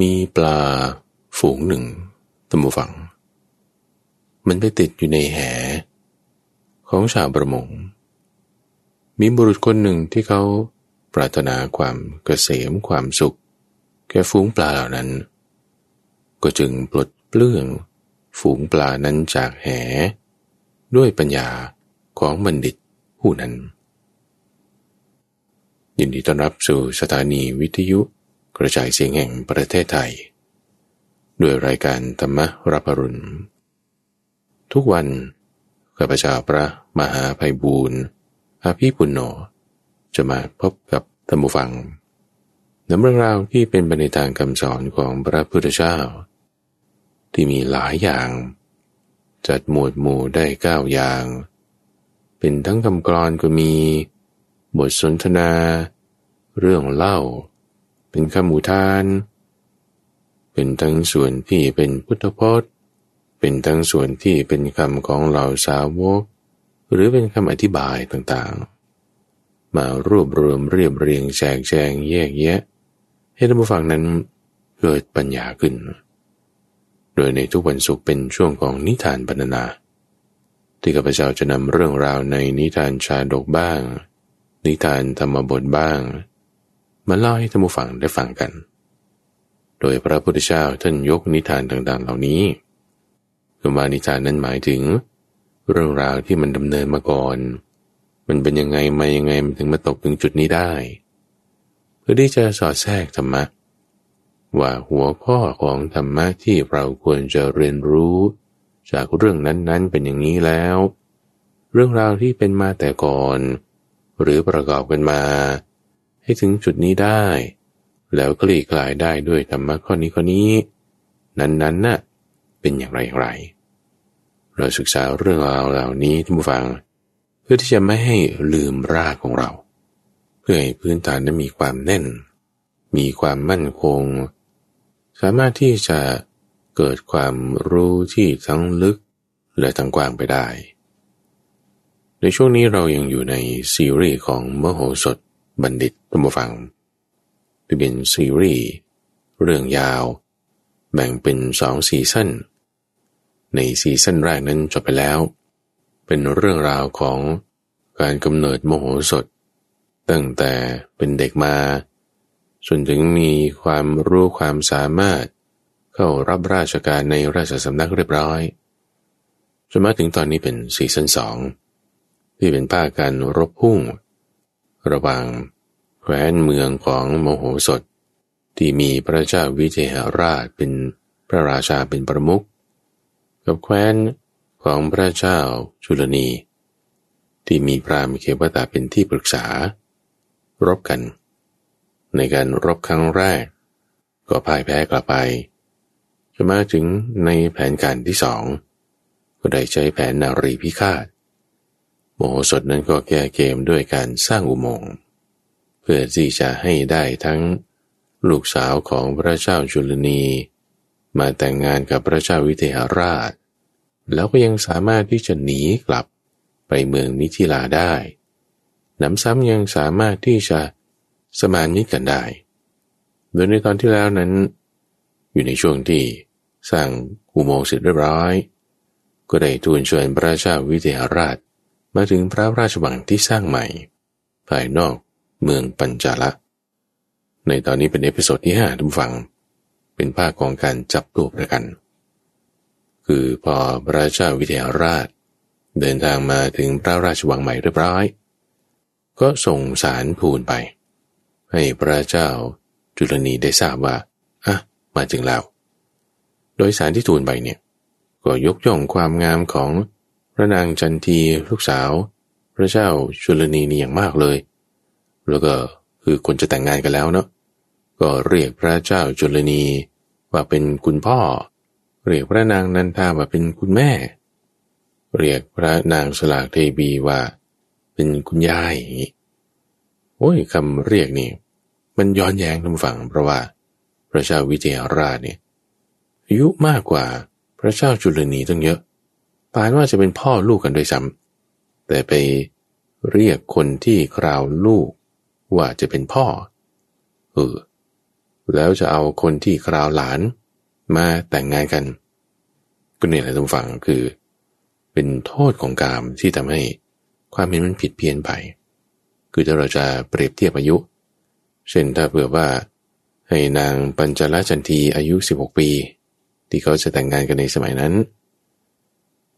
มีปลาฝูงหนึ่งตมูฝัง มันไปติดอยู่ในแห ของชาวประมง มีบุรุษคนหนึ่งที่เขาปรารถนาความเกษมความสุข แก่ฝูงปลาเหล่านั้น ก็จึงปลดเปลื้องฝูงปลานั้นจากแห ด้วยปัญญาของบัณฑิตผู้นั้น ยินดีต้อนรับสู่สถานีวิทยุ กระจายเสียงแห่งประเทศไทย ด้วยรายการธรรมรับรุณ ทุกวันข้าพเจ้าพระมหาภัยบูรณ์อาภีปุณโญจะมาพบกับธรรมฟังนำเรื่องราวที่เป็นบรรทางคำสอนของพระพุทธเจ้า ที่มีหลายอย่าง จัดหมวดหมู่ได้เก้าอย่าง เป็นทั้งคำกรอนก็มี บทสนทนา เรื่องเล่า เป็นคำอุทาน เป็นทั้งส่วนที่เป็นพุทธพจน์ เป็นทั้งส่วนที่เป็นคำของเหล่าสาวก หรือเป็นคำอธิบายต่างๆ มารวบรวมเรียบเรียงแจกแจงแยกแยะ ให้ท่านผู้ฟังนั้นเกิดปัญญาขึ้น โดยในทุกวันศุกร์เป็นช่วงของนิทานบรรณนาที่ข้าพเจ้าจะนำเรื่องราวในนิทานชาดกบ้าง นิทานธรรมบทบ้าง มาเล่าให้ท่านผู้ฟังได้ฟังกัน โดยพระพุทธเจ้าท่านยกนิทานต่างๆ เหล่านี้คือว่านิทานนั้นหมายถึง เรื่องราวที่มันดำเนินมาก่อน มันเป็นยังไงมายังไงมันถึงมาตกถึงจุดนี้ได้ เพื่อที่จะสอดแทรกธรรมะว่าหัวข้อของธรรมะที่เราควรจะเรียนรู้ จากเรื่องนั้นๆเป็นอย่างนี้แล้ว เรื่องราวที่เป็นมาแต่ก่อน หรือประกอบกันมา ให้ถึงจุดนี้ได้ แล้วกลีกลายได้ด้วยธรรมะข้อนี้ข้อนี้ นั้นๆน่ะเป็นอย่างไรอย่างไร เราศึกษาเรื่องราวเหล่านี้ที่ผู้ฟัง เพื่อที่จะไม่ให้ลืมรากของเรา เพื่อให้พื้นฐานนั้นมีความแน่น มีความมั่นคง สามารถที่จะเกิดความรู้ที่ทั้งลึกและทั้งกว้างไปได้ ในช่วงนี้เรายังอยู่ในซีรีส์ของมโหสถ บัณฑิตท่านผู้ฟังที่เป็นซีรีส์เรื่องยาว แบ่งเป็นสองซีซั่นในซีซั่นแรกนั้นจบไปแล้ว เป็นเรื่องราวของการกำเนิดมโหสถ ตั้งแต่เป็นเด็กมาจนถึงมีความรู้ความสามารถ เข้ารับราชการในราชสำนักเรียบร้อยจนมาถึงตอนนี้เป็นซีซั่นสองที่เป็นภาคการรบพุ่ง ระหว่างแคว้นเมืองของโมโหสถ ที่มีพระเจ้าวิเทหราชเป็นพระราชาเป็นประมุขกับแคว้นของพระเจ้าจุลนี ที่มีพรามเขวตาเป็นที่ปรึกษา รบกัน ในการรบครั้งแรก ก็พ่ายแพ้กลับไปจะมาถึงในแผนการที่สองก็ได้ใช้แผนนารีพิฆาต โมโหสถนั้นก็แก้เกมด้วยการสร้างอุโมงค์เพื่อที่จะให้ได้ทั้งลูกสาวของพระเจ้าจุลนี มาแต่งงานกับพระเจ้าวิเทหราช แล้วก็ยังสามารถที่จะหนีกลับไปเมืองมิถิลาได้หนำซ้ำยังสามารถที่จะสมานมิตรกันได้ โดยในตอนที่แล้วนั้น อยู่ในช่วงที่สร้างอุโมงค์เสร็จเรียบร้อย ก็ได้ทูลเชิญพระเจ้าวิเทหราช มาถึงพระราชวังที่สร้างใหม่ ภายนอกเมืองปัญจาละ ในตอนนี้เป็น episode ที่ห้าท่านผู้ฟัง เป็นภาคของการจับตัวประกัน คือพอพระเจ้าวิเทหราช เดินทางมาถึงพระราชวังใหม่เรียบร้อย ก็ส่งสารพูนไป ให้พระเจ้าจุลนีได้ทราบว่าอะมาถึงแล้ว โดยสารที่ทูลไปเนี่ย ก็ยกย่องความงามของ พระนางจันทีลูกสาว พระเจ้าชุลนีนี่อย่างมากเลย แล้วก็คือคนจะแต่งงานกันแล้วเนาะก็เรียกพระเจ้าจุลนีว่าเป็นคุณพ่อ เรียกพระนางนันทาว่าเป็นคุณแม่ เรียกพระนางสลากเทบีว่า เป็นคุณยายอย่างนี้โอ้ยคำเรียกนี่มันย้อนแย้งทำฝั่งเพราะว่า พระเจ้าวิเทหราชเนี่ยอายุมากกว่าพระเจ้าจุลนีตั้งเยอะ ปานว่าจะเป็นพ่อลูกกันด้วยซ้ำแต่ไปเรียกคนที่คราวลูกว่าจะเป็นพ่อ เออ แล้วจะเอาคนที่คราวหลานมาแต่งงานกันก็เนี่ยแหละทุกฝังคือ เป็นโทษของกามที่ทำให้ความเห็นมันผิดเพี้ยนไป คือถ้าเราจะเปรียบเทียบอายุ เช่นถ้าเผื่อว่า ให้นางปัญจลจันทีอายุ 16 ปี ที่เขาจะแต่งงานกันในสมัยนั้น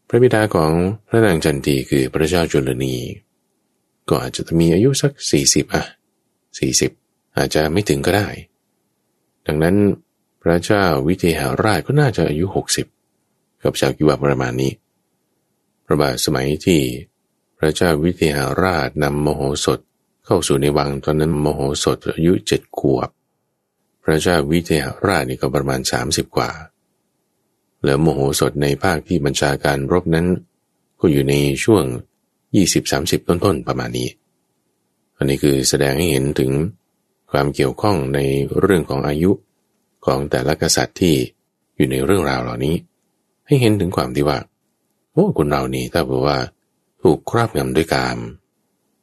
พระบิดาของพระนางจันทีคือพระเจ้าจุลนี ก็อาจจะมีอายุสัก 40อะ40 อาจจะไม่ถึงก็ได้ ดังนั้นพระเจ้าวิเทหาราชก็น่าจะอายุ 60 กับชาวกิวาประมาณนี้ พระบาทสมัยที่พระเจ้าวิเทหาราชนำมโหสถเข้าสู่ในวังตอนนั้นมโหสถอายุเจ็ดขวบ พระเจ้าวิเทหราชนี่ก็ประมาณ 30 กว่า แล้วมโหสถในภาคที่บัญชาการรบนั้น ก็อยู่ในช่วง 20-30 ต้นๆ ประมาณนี้ อันนี้คือแสดงให้เห็นถึงความเกี่ยวข้องในเรื่องของอายุของแต่ละกษัตริย์ที่อยู่ในเรื่องราวเหล่านี้ ให้เห็นถึงความที่ว่าโอ้คนเรานี่ถ้าบอกว่าถูกครอบงำด้วยกาม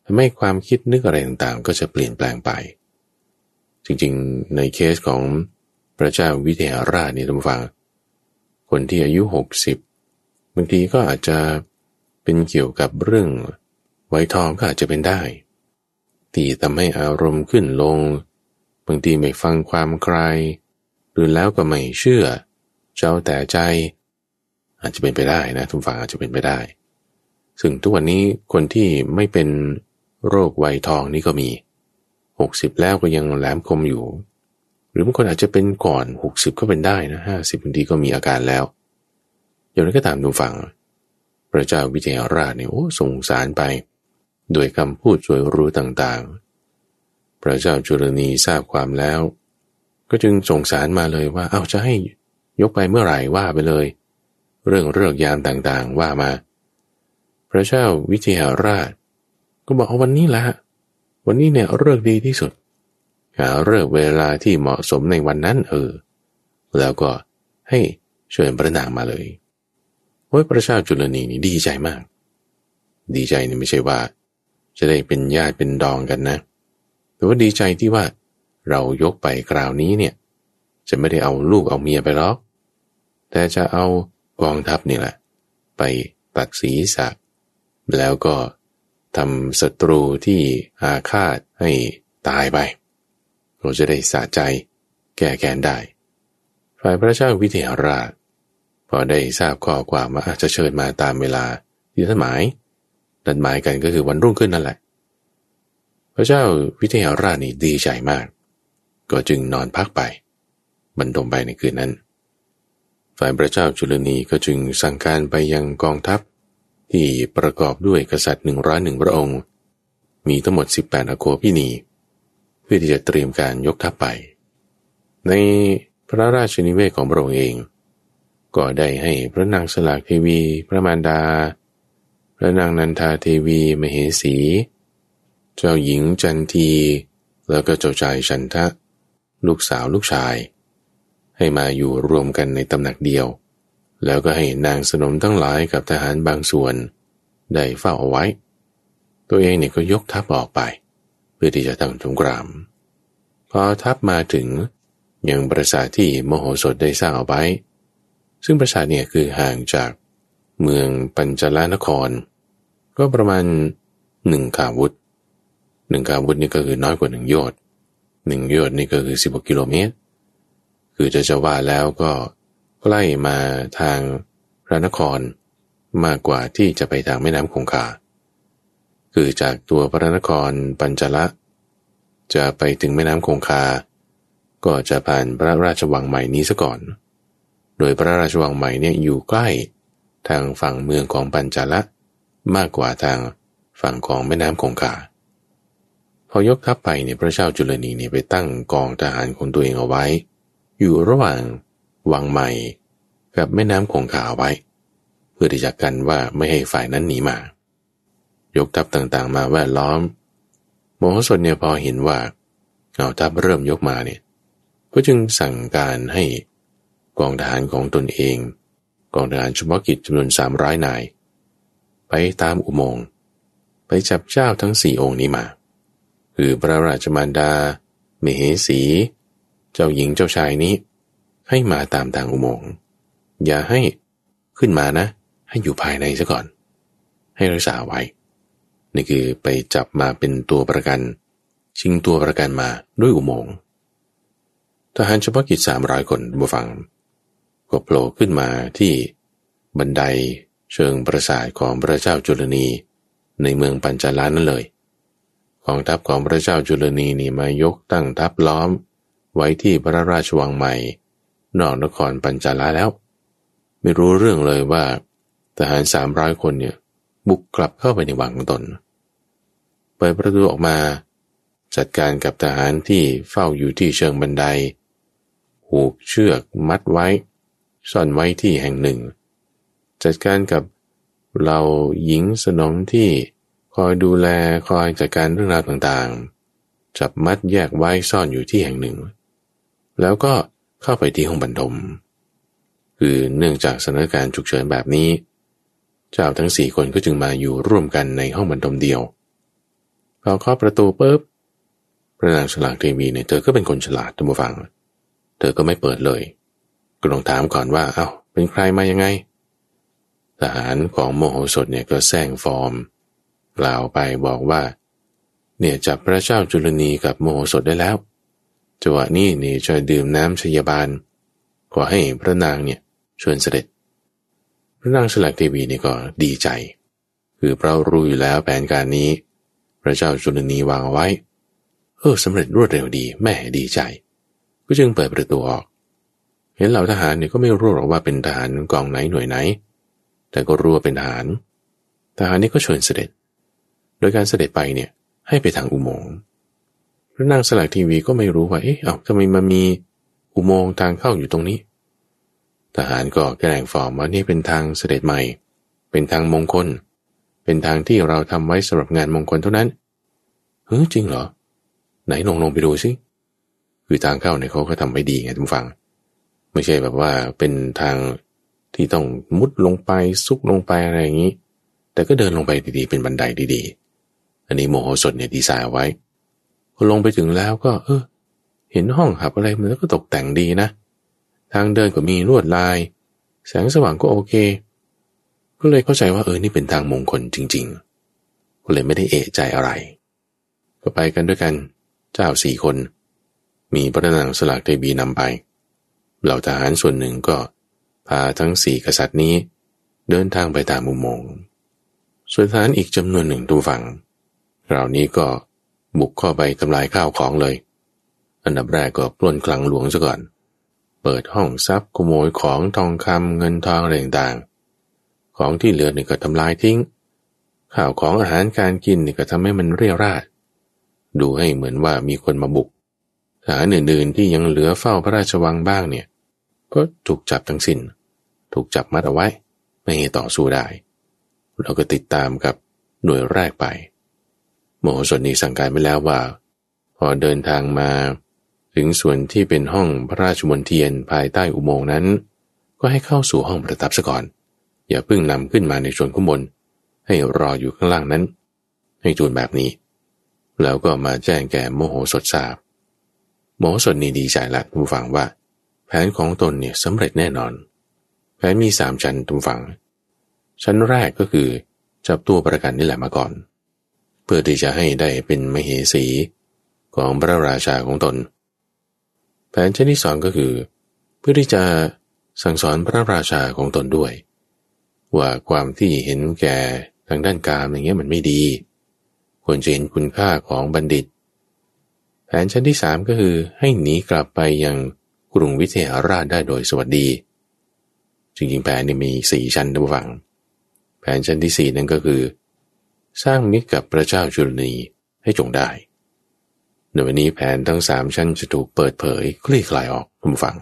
ทำให้ความคิดนึกอะไรต่างๆ ก็จะเปลี่ยนแปลงไป จริงๆ ในเคสของพระเจ้าวิเทหราชนี่ท่านฟัง คนที่อายุหกสิบบางทีก็อาจจะเป็นเกี่ยวกับเรื่องไวทองก็อาจจะเป็นได้ที่ทำให้อารมณ์ขึ้นลง บางทีไม่ฟังความใคร หรือแล้วก็ไม่เชื่อ เจ้าแต่ใจ อาจจะเป็นไปได้นะทุกฝั่งอาจจะเป็นไปได้ ซึ่งทุกวันนี้คนที่ไม่เป็นโรคไวทองนี่ก็มีหกสิบแล้วก็ยังแหลมคมอยู่ หรือบางคนอาจจะเป็นก่อนหกสิบก็เป็นได้นะห้าสิบบางทีก็มีอาการแล้วอย่างนั้นก็ตามดูฟัง พระเจ้าวิเทหราชเนี่ยโอ้สงสารไป ด้วยคำพูดช่วยรู้ต่างๆ พระเจ้าจุลนีทราบความแล้ว ก็จึงส่งสารมาเลยว่าเอาจะให้ยกไปเมื่อไหร่ว่าไปเลย เรื่องเรื่องยามต่างๆว่ามา พระเจ้าวิเทหราช ก็บอกวันนี้ละวันนี้เนี่ยเรื่องดีที่สุด หาเรื่องเวลาที่เหมาะสมในวันนั้นเออ แล้วก็ให้เชิญพระนางมาเลยโอ้ยพระเจ้าจุลนีนี่ดีใจมาก ดีใจนี่ไม่ใช่ว่า จะได้เป็นญาติเป็นดองกันนะ แต่ว่าดีใจที่ว่าเรายกไปคราวนี้เนี่ย จะไม่ได้เอาลูกเอาเมียไปหรอก แต่จะเอากองทัพนี่แหละ ไปตัดศีรษะแล้วก็ทำศัตรูที่อาฆาตให้ตายไป เราจะได้สะใจ แก้แค้นได้ ฝ่ายพระเจ้าวิเทหราช พอได้ทราบข้อความว่าจะเชิญมาตามเวลาที่ท่านหมายนัดหมายกันก็คือวันรุ่งขึ้นนั่นแหละ พระเจ้าวิเทหราชนี่ดีใจมาก ก็จึงนอนพักไปบรรทมไปในคืนนั้น ฝ่ายพระเจ้าจุลนีก็จึงสั่งการไปยังกองทัพที่ประกอบด้วยกษัตริย์หนึ่งร้อยหนึ่งพระองค์ มีทั้งหมด 18อโคพินี เพื่อที่จะเตรียมการยกทัพไป ในพระราชนิเวศของพระองค์เอง ก็ได้ให้พระนางสลากเทวี พระมารดา พระนางนันทาเทวี มเหสี เจ้าหญิงจันที แล้วก็เจ้าชายชันทะ ลูกสาวลูกชาย ให้มาอยู่รวมกันในตำหนักเดียว แล้วก็ให้นางสนมทั้งหลายกับทหารบางส่วน ได้เฝ้าเอาไว้ ตัวเองเนี่ยก็ยกทัพออกไป พื่อที่จะตั้งสงคราม พอทัพมาถึงยังปราสาทที่มโหสถได้สร้างเอาไว้ ซึ่งปราสาทเนี่ยคือห่างจากเมืองปัญจลานคร ก็ประมาณหนึ่งขาวุธหนึ่งขาวุธนี่ก็คือน้อยกว่าหนึ่งโยชน์หนึ่งโยชน์นี่ก็คือสิบกิโลเมตร คือจะจะว่าแล้วก็ใกล้มาทางพระนครมากกว่าที่จะไปทางแม่น้ำคงคา คือจากตัวพระนครปัญจละ จะไปถึงแม่น้ำคงคา ก็จะผ่านพระราชวังใหม่นี้ซะก่อน โดยพระราชวังใหม่เนี่ยอยู่ใกล้ทางฝั่งเมืองของปัญจละ มากกว่าทางฝั่งของแม่น้ำคงคา พอยกทัพไปเนี่ยพระเจ้าจุลนีเนี่ยไปตั้งกองทหารของตัวเองเอาไว้ อยู่ระหว่างวังใหม่กับแม่น้ำคงคาไว้ เพื่อที่จะกันว่าไม่ให้ฝ่ายนั้นหนีมา ยกทัพต่างๆ มาแวดล้อมโมโหสถเนี่ยพอเห็นว่าเอาทัพเริ่มยกมาเนี่ยก็จึงสั่งการให้กองทหารของตนเอง กองทหารเฉพาะกิจจำนวนสามร้อยนาย ไปตามอุโมงค์ไปจับเจ้าทั้งสี่องค์นี้มา คือพระราชมารดา เมเหสี เจ้าหญิงเจ้าชายนี้ ให้มาตามทางอุโมงค์อย่าให้ขึ้นมานะ ให้อยู่ภายในซะก่อน ให้รักษาไว้ นี่คือไปจับมาเป็นตัวประกัน ชิงตัวประกันมาด้วยอุโมงค์ทหารเฉพาะกิจสามร้อยคนบูฟังก็โผล่ขึ้นมาที่บันไดเชิงปราสาทของพระเจ้าจุลนีในเมืองปัญจาลานั่นเลยกองทัพของพระเจ้าจุลนีนี่มายกตั้งทัพล้อม ไว้ที่พระราชวังใหม่ นอกนครปัญจาลาแล้ว ไม่รู้เรื่องเลยว่าทหารสามร้อยคนเนี่ยบุกกลับเข้าไปในวังตน ปิดประตูออกมา จัดการกับทหารที่เฝ้าอยู่ที่เชิงบันไดผูกเชือกมัดไว้ ซ่อนไว้ที่แห่งหนึ่ง จัดการกับเราหญิงสนมที่คอยดูแลคอยจัดการเรื่องราวต่างๆ จับมัดแยกไว้ซ่อนอยู่ที่แห่งหนึ่ง แล้วก็เข้าไปที่ห้องบรรทม คือเนื่องจากสถานการณ์ฉุกเฉินแบบนี้ เจ้าทั้งสี่คนก็จึงมาอยู่ร่วมกันในห้องบรรทมเดียว พอเคาะประตูปุ๊บพระนางฉลาดเทวีเนี่ยเธอก็เป็นคนฉลาดท่านผู้ฟัง เธอก็ไม่เปิดเลยก็ลองถามก่อนว่าเอา้าเป็นใครมายังไง ทหารของโมโหสถเนี่ยก็แซงฟอร์ม กล่าวไปบอกว่า เนี่ยจับพระเจ้าจุลนีกับโมโหสถได้แล้วจังหวะนี้นี่จะดื่มน้ำชยบาลขอให้พระนางเนี่ยชวนเสด็จ พระนางฉลาดเทวีนี่ก็ดีใจ คือเพราะรู้อยู่แล้วแผนการนี้ พระเจ้าจุลนีวางไว้ เออสำเร็จรวดเร็วดีแม่ดีใจ ก็จึงเปิดประตูออก เห็นเหล่าทหารเนี่ยก็ไม่รู้หรอกว่าเป็นทหารกองไหนหน่วยไหน แต่ก็รู้ว่าเป็นทหาร ทหารนี่ก็เชิญเสด็จ โดยการเสด็จไปเนี่ยให้ไปทางอุโมงค์พระนางสลักทีวีก็ไม่รู้ว่า เอ๊ะ เอาทำไมมามีอุโมงค์ทางเข้าอยู่ตรงนี้ ทหารก็แกล้งฟอร์มว่านี่เป็นทางเสด็จใหม่ เป็นทางมงคล เป็นทางที่เราทำไว้สำหรับงานมงคลเท่านั้นเฮ้ยจริงเหรอ ไหนลงลงไปดูสิคือทางเข้าเนี่ยเขาก็ทำไว้ดีไงทุกฟัง ไม่ใช่แบบว่าเป็นทางที่ต้องมุดลงไปซุกลงไปอะไรอย่างนี้ แต่ก็เดินลงไปดีๆ เป็นบันไดดีๆ อันนี้โมโหสดเนี่ยดีไซน์ไว้พอลงไปถึงแล้วก็ เออ เห็นห้องหับอะไรมันก็ตกแต่งดีนะ ทางเดินก็มีลวดลาย แสงสว่างก็โอเค ก็เลยเข้าใจว่าเออนี่เป็นทางมงคลจริง ๆ ก็เลยไม่ได้เอะใจอะไร ก็ไปกันด้วยกันเจ้าสี่คน มีพระนางสลากเทบีนำไป เหล่าทหารส่วนหนึ่งก็พาทั้งสี่กษัตริย์นี้ เดินทางไปตามมุมมงส่วนทหารอีกจำนวนหนึ่งตูฝังเหล่านี้ก็บุกเข้าไปทำลายข้าวของเลย อันดับแรกก็ปล้นคลังหลวงซะก่อน เปิดห้องทรัพย์ขโมยของทองคำเงินทองอะไรต่าง ของที่เหลือนี่ก็ทำลายทิ้ง ข่าวของอาหารการกินนี่ก็ทำให้มันเรียราด ดูให้เหมือนว่ามีคนมาบุกทหารอื่นๆที่ยังเหลือเฝ้าพระราชวังบ้างเนี่ย ก็ถูกจับทั้งสิน้น ถูกจับมัดเอาไว้ ไม่ให้ต่อสู้ได้ เราก็ติดตามกับหน่วยแรกไป โมโหสนนี้สั่งการไปแล้วว่า พอเดินทางมาถึงส่วนที่เป็นห้องพระราชมณฑียนภายใต้อุโมงค์นั้น ก็ให้เข้าสู่ห้องประทับซะก่อน อย่าเพิ่งนำขึ้นมาในส่วนข้างบน ให้รออยู่ข้างล่างนั้น ให้จูนแบบนี้ แล้วก็มาแจ้งแก่โมโหสดทราบโมโหสดนี่ดีใจละทุกฝังว่า แผนของตนเนี่ยสำเร็จแน่นอน แผนมีสามชั้นทุกฝัง ชั้นแรกก็คือจับตัวประกันนี่แหละมาก่อน เพื่อที่จะให้ได้เป็นมเหสีของพระราชาของตน แผนชั้นที่สองก็คือ เพื่อที่จะสั่งสอนพระราชาของตนด้วย ว่าความที่เห็นแก่ทางด้านการอย่างเงี้ยมันไม่ดี ควรจะเห็นคุณค่าของบัณฑิต แผนชั้นที่สามก็คือให้หนีกลับไปยังกรุงวิเทหราชได้โดยสวัสดี จริงๆแผนนี่มีสี่ชั้นนะฟัง แผนชั้นที่สี่นั่นก็คือ สร้างมิตรกับพระเจ้าจุลนีให้จงได้ในวันนี้แผนทั้งสามชั้นจะถูกเปิดเผยคลี่คลายออกคุณฟัง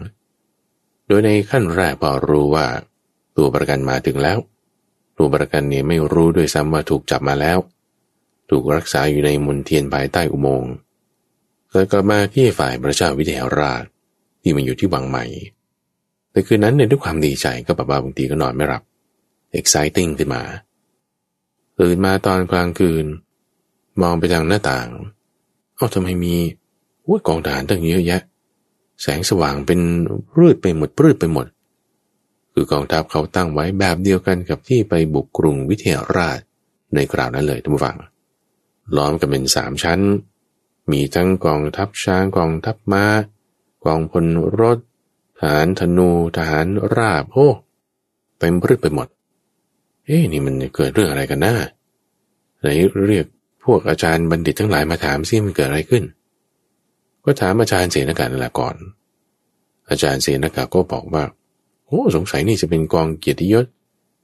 โดยในขั้นแรกพอรู้ว่า ตัวประกันมาถึงแล้ว ตัวประกันเนี่ยไม่รู้ด้วยซ้ำว่าถูกจับมาแล้ว ถูกรักษาอยู่ในมณฑียนภายใต้อุโมงค์เกิดกลับมาที่ฝ่ายพระเจ้าวิเทหราชที่มันอยู่ที่วังใหม่ แต่คืนนั้นเนี่ยด้วยความดีใจก็แบบว่าบางทีก็นอนไม่หลับ exciting ขึ้นมาตื่นมาตอนกลางคืน มองไปทางหน้าต่าง เอ้าทำไมมีวุ้กองทหารตั้งเยอะแยะ แสงสว่างเป็นรืดไปหมดปรืดไปหมด คือกองทัพเขาตั้งไว้แบบเดียวกันกับที่ไปบุกกรุงวิเทหราชในคราวนั้นเลยท่านผู้ฟัง ล้อมกันเป็นสามชั้น มีทั้งกองทัพช้างกองทัพมา้า กองพลรถทหารธนูทหารราบโอ้เต็มพืดไปหมด เอ๊นี่มันเกิดเรื่องอะไรกันนะ้าไหนเรียกพวกอาจารย์บัณฑิตทั้งหลายมาถามซิมันเกิดอะไรขึ้น ก็ถามอาจารย์เสนากานั่นแหละก่อน อาจารย์เสนากาก็บอกว่า โอ้สงสัยนี่จะเป็นกองเกียรติยศ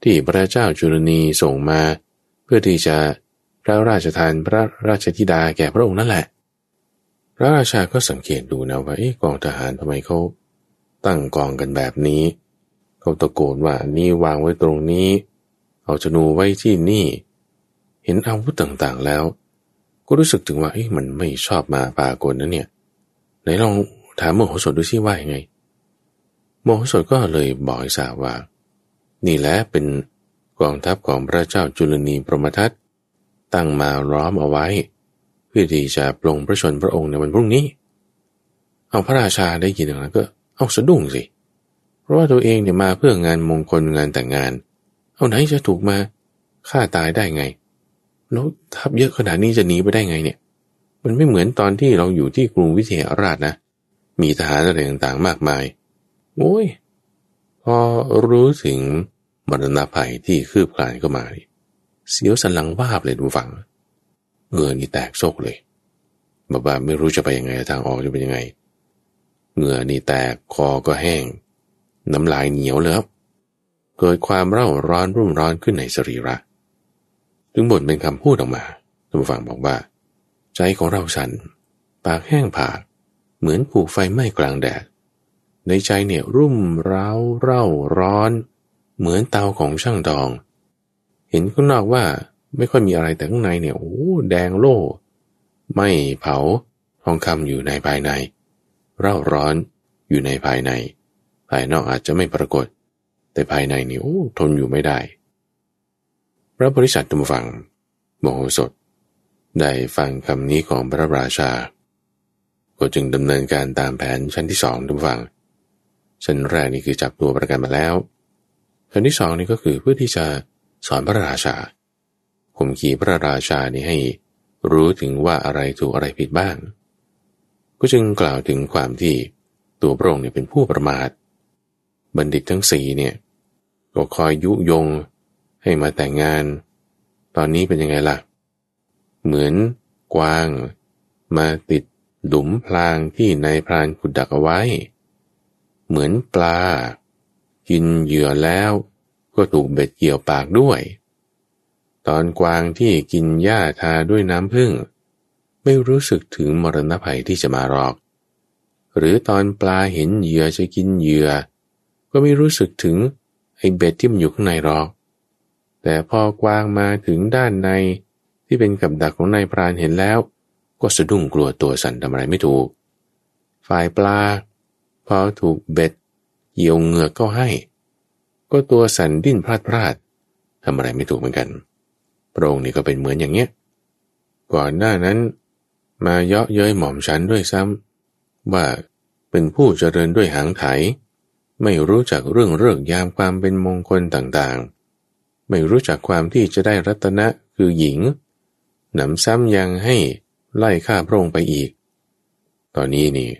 ที่พระเจ้าจุลนีส่งมา เพื่อที่จะพระราชทานพระราชธิดาแก่พระองค์นั่นแหละ พระราชาก็สังเกตดูนะว่าเอ๊ะกองทหารทำไมเขาตั้งกองกันแบบนี้เขาตะโกนว่านี่วางไว้ตรงนี้ เอาธนูไว้ที่นี่ เห็นอาวุธต่างๆแล้ว ก็รู้สึกถึงว่าเอ๊ะมันไม่ชอบมาปากลนะเนี่ยไหนลองถามโมโหสดดูซิว่ายังไง โมโหสดก็เลยบอกให้ทราบว่า นี่แหละเป็นกองทัพของพระเจ้าจุลนีพรหมทัตตั้งมาล้อมเอาไว้ เพื่อที่จะปลงพระชนพระองค์ในวันพรุ่งนี้ เอาพระราชาได้ยินอย่างนั้นก็ เอาสะดุ้งสิ เพราะว่าตัวเองเนี่ยมาเพื่องานมงคลงานแต่งงาน เอาไหนจะถูกมาฆ่าตายได้ไง แล้วทัพเยอะขนาดนี้จะหนีไปได้ไงเนี่ย มันไม่เหมือนตอนที่เราอยู่ที่กรุงวิเทหราชนะ มีทหารอะไรต่างๆมากมาย โอ้ย พอรู้ถึงมรณะภัยที่คืบคลานเข้ามาเสียวสันหลังวาบเลยดูฟังเงื่อนี่แตกโชกเลยบบว่าไม่รู้จะไปยังไงทางออกจะเป็นยังไงเหงื่อนี่แตกคอก็แห้ง น้ำลายเหนียวเลยครับเกิดความเร่าร้อนรุ่มร้อนขึ้นในสรีระถึงบทเป็นคำพูดออกมาท่านผู้ฟังบอกว่า ใจของเราสั่นปากแห้งผาก เหมือนผูกไฟไหม้กลางแดด ในใจเนี่ยรุ่มร้าวเร่าร้อน เหมือนเตาของช่างดอง เห็นข้างนอกว่าไม่ค่อยมีอะไรแต่ข้างในเนี่ยโอ้แดงโล่ ไม่เผาทองคำอยู่ในภายใน เร่าร้อนอยู่ในภายใน ภายนอกอาจจะไม่ปรากฏ แต่ภายในนี่โอ้ทนอยู่ไม่ได้ พระบริษัทตุมฟังโมโหสดได้ฟังคำนี้ของพระราชา ก็จึงดำเนินการตามแผนชั้นที่สองทุกฟัง ชั้นแรกนี่คือจับตัวประกันมาแล้วชั้นที่สองนี่ก็คือเพื่อที่จะสอนพระราชาข่มขีพระราชานี่ให้รู้ถึงว่าอะไรถูกอะไรผิดบ้าง ก็จึงกล่าวถึงความที่ตัวพระองค์เนี่ยเป็นผู้ประมาท บัณฑิตทั้งสี่เนี่ยก็คอยยุยงให้มาแต่งงาน ตอนนี้เป็นยังไงล่ะ เหมือนกวาง มาติดดุมพลางที่นายพรานขุดดักเอาไว้ เหมือนปลา กินเหยื่อแล้วก็ถูกเบ็ดเกี่ยวปากด้วย ตอนกวางที่กินหญ้าทาด้วยน้ำผึ้งไม่รู้สึกถึงมรณะภัยที่จะมาหรอก หรือตอนปลาเห็นเหยื่อจะกินเหยื่อ ก็ไม่รู้สึกถึงไอ้เบ็ดที่มันอยู่ข้างในหรอก แต่พอกวางมาถึงด้านในที่เป็นกับดักของนายพรานเห็นแล้ว ก็สะดุ้งกลัวตัวสั่นทำอะไรไม่ถูก ฝ่ายปลา พอถูกเบ็ดเกี่ยวเหงือกก็ให้ ก็ตัวสั่นดิ้นพลาดพลาดทำอะไรไม่ถูกเหมือนกัน พระองค์นี่ก็เป็นเหมือนอย่างเนี้ย ก่อนหน้านั้น มาเยาะเย้ยหม่อมฉันด้วยซ้ำว่าเป็นผู้เจริญด้วยหางไถ ไม่รู้จักเรื่องเรื่องยามความเป็นมงคลต่างๆ ไม่รู้จักความที่จะได้รัตนะคือหญิง หนำซ้ำยังให้ไล่ฆ่าพระองค์ไปอีก ตอนนี้นี่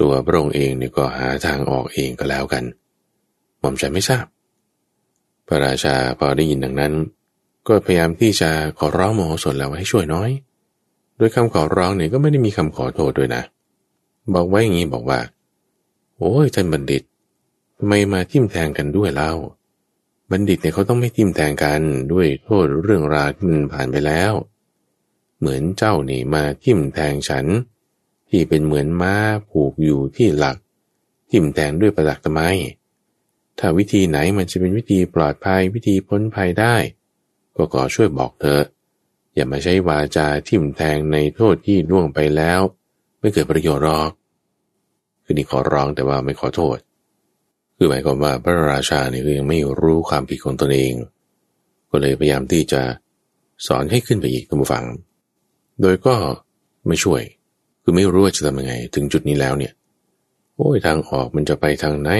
ตัวพระองค์เองเนี่ยก็หาทางออกเองก็แล้วกัน หม่อมฉันไม่ทราบ พระราชาพอได้ยินดังนั้น ก็พยายามที่จะขอร้องโมโหสนแล้วให้ช่วยน้อย โดยคำขอร้องเนี่ยก็ไม่ได้มีคำขอโทษด้วยนะ บอกไว้อย่างนี้บอกว่า โอ้ยท่านบัณฑิตทำไมมาทิมแทงกันด้วยเล่า บัณฑิตเนี่ยเขาต้องไม่ทิมแทงกันด้วยโทษเรื่องราวที่มันผ่านไปแล้ว เหมือนเจ้านี่มาทิมแทงฉัน ที่เป็นเหมือนม้าผูกอยู่ที่หลัก ทิ่มแทงด้วยประดักตะไม ถ้าวิธีไหนมันจะเป็นวิธีปลอดภัยวิธีพ้นภัยได้ ก็ขอช่วยบอกเธออย่ามาใช้วาจาทิ่มแทงในโทษที่ล่วงไปแล้ว ไม่เกิดประโยชน์หรอก คือนี่ขอร้องแต่ว่าไม่ขอโทษ คือหมายความว่าพระราชาเนี่ยยังไม่รู้ความผิดของตนเอง ก็เลยพยายามที่จะสอนให้ขึ้นไปอีกท่านผู้ฟัง โดยก็ไม่ช่วย คือไม่รู้ว่าจะทำยังไง ถึงจุดนี้แล้วเนี่ย โอ้ยทางออกมันจะไปทางไหน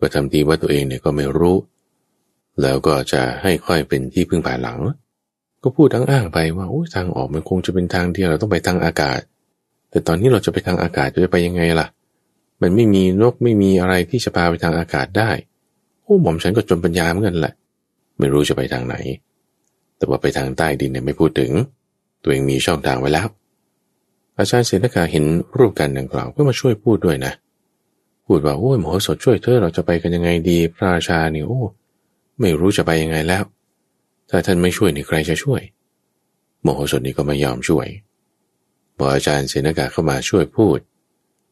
ก็ทำทีว่าตัวเองเนี่ยก็ไม่รู้ แล้วก็จะให้ค่อยเป็นที่พึ่งภายหลัง ก็พูดทั้งอ้างไปว่าโอ้ยทางออกมันคงจะเป็นทางที่เราต้องไปทางอากาศ แต่ตอนนี้เราจะไปทางอากาศจะไปยังไงล่ะ มันไม่มีนกไม่มีอะไรที่จะพาไปทางอากาศได้ โอ้หม่อมฉันก็จนปัญญาเหมือนกันแหละ ไม่รู้จะไปทางไหน แต่ว่าไปทางใต้ดินเนี่ยไม่พูดถึง ตัวเองมีช่องทางไว้แล้ว อาจารย์เสนกาเห็นรูปการดังกล่าวก็มาช่วยพูดด้วยนะ พูดว่าโอ้ยหมอสดช่วยเธอเราจะไปกันยังไงดีพระราชาเนี่ยโอ้ไม่รู้จะไปยังไงแล้ว ถ้าท่านไม่ช่วยนี่ใครจะช่วยโมโหสดนี่ก็ไม่ยอมช่วยพออาจารย์เสนากาเข้ามาช่วยพูด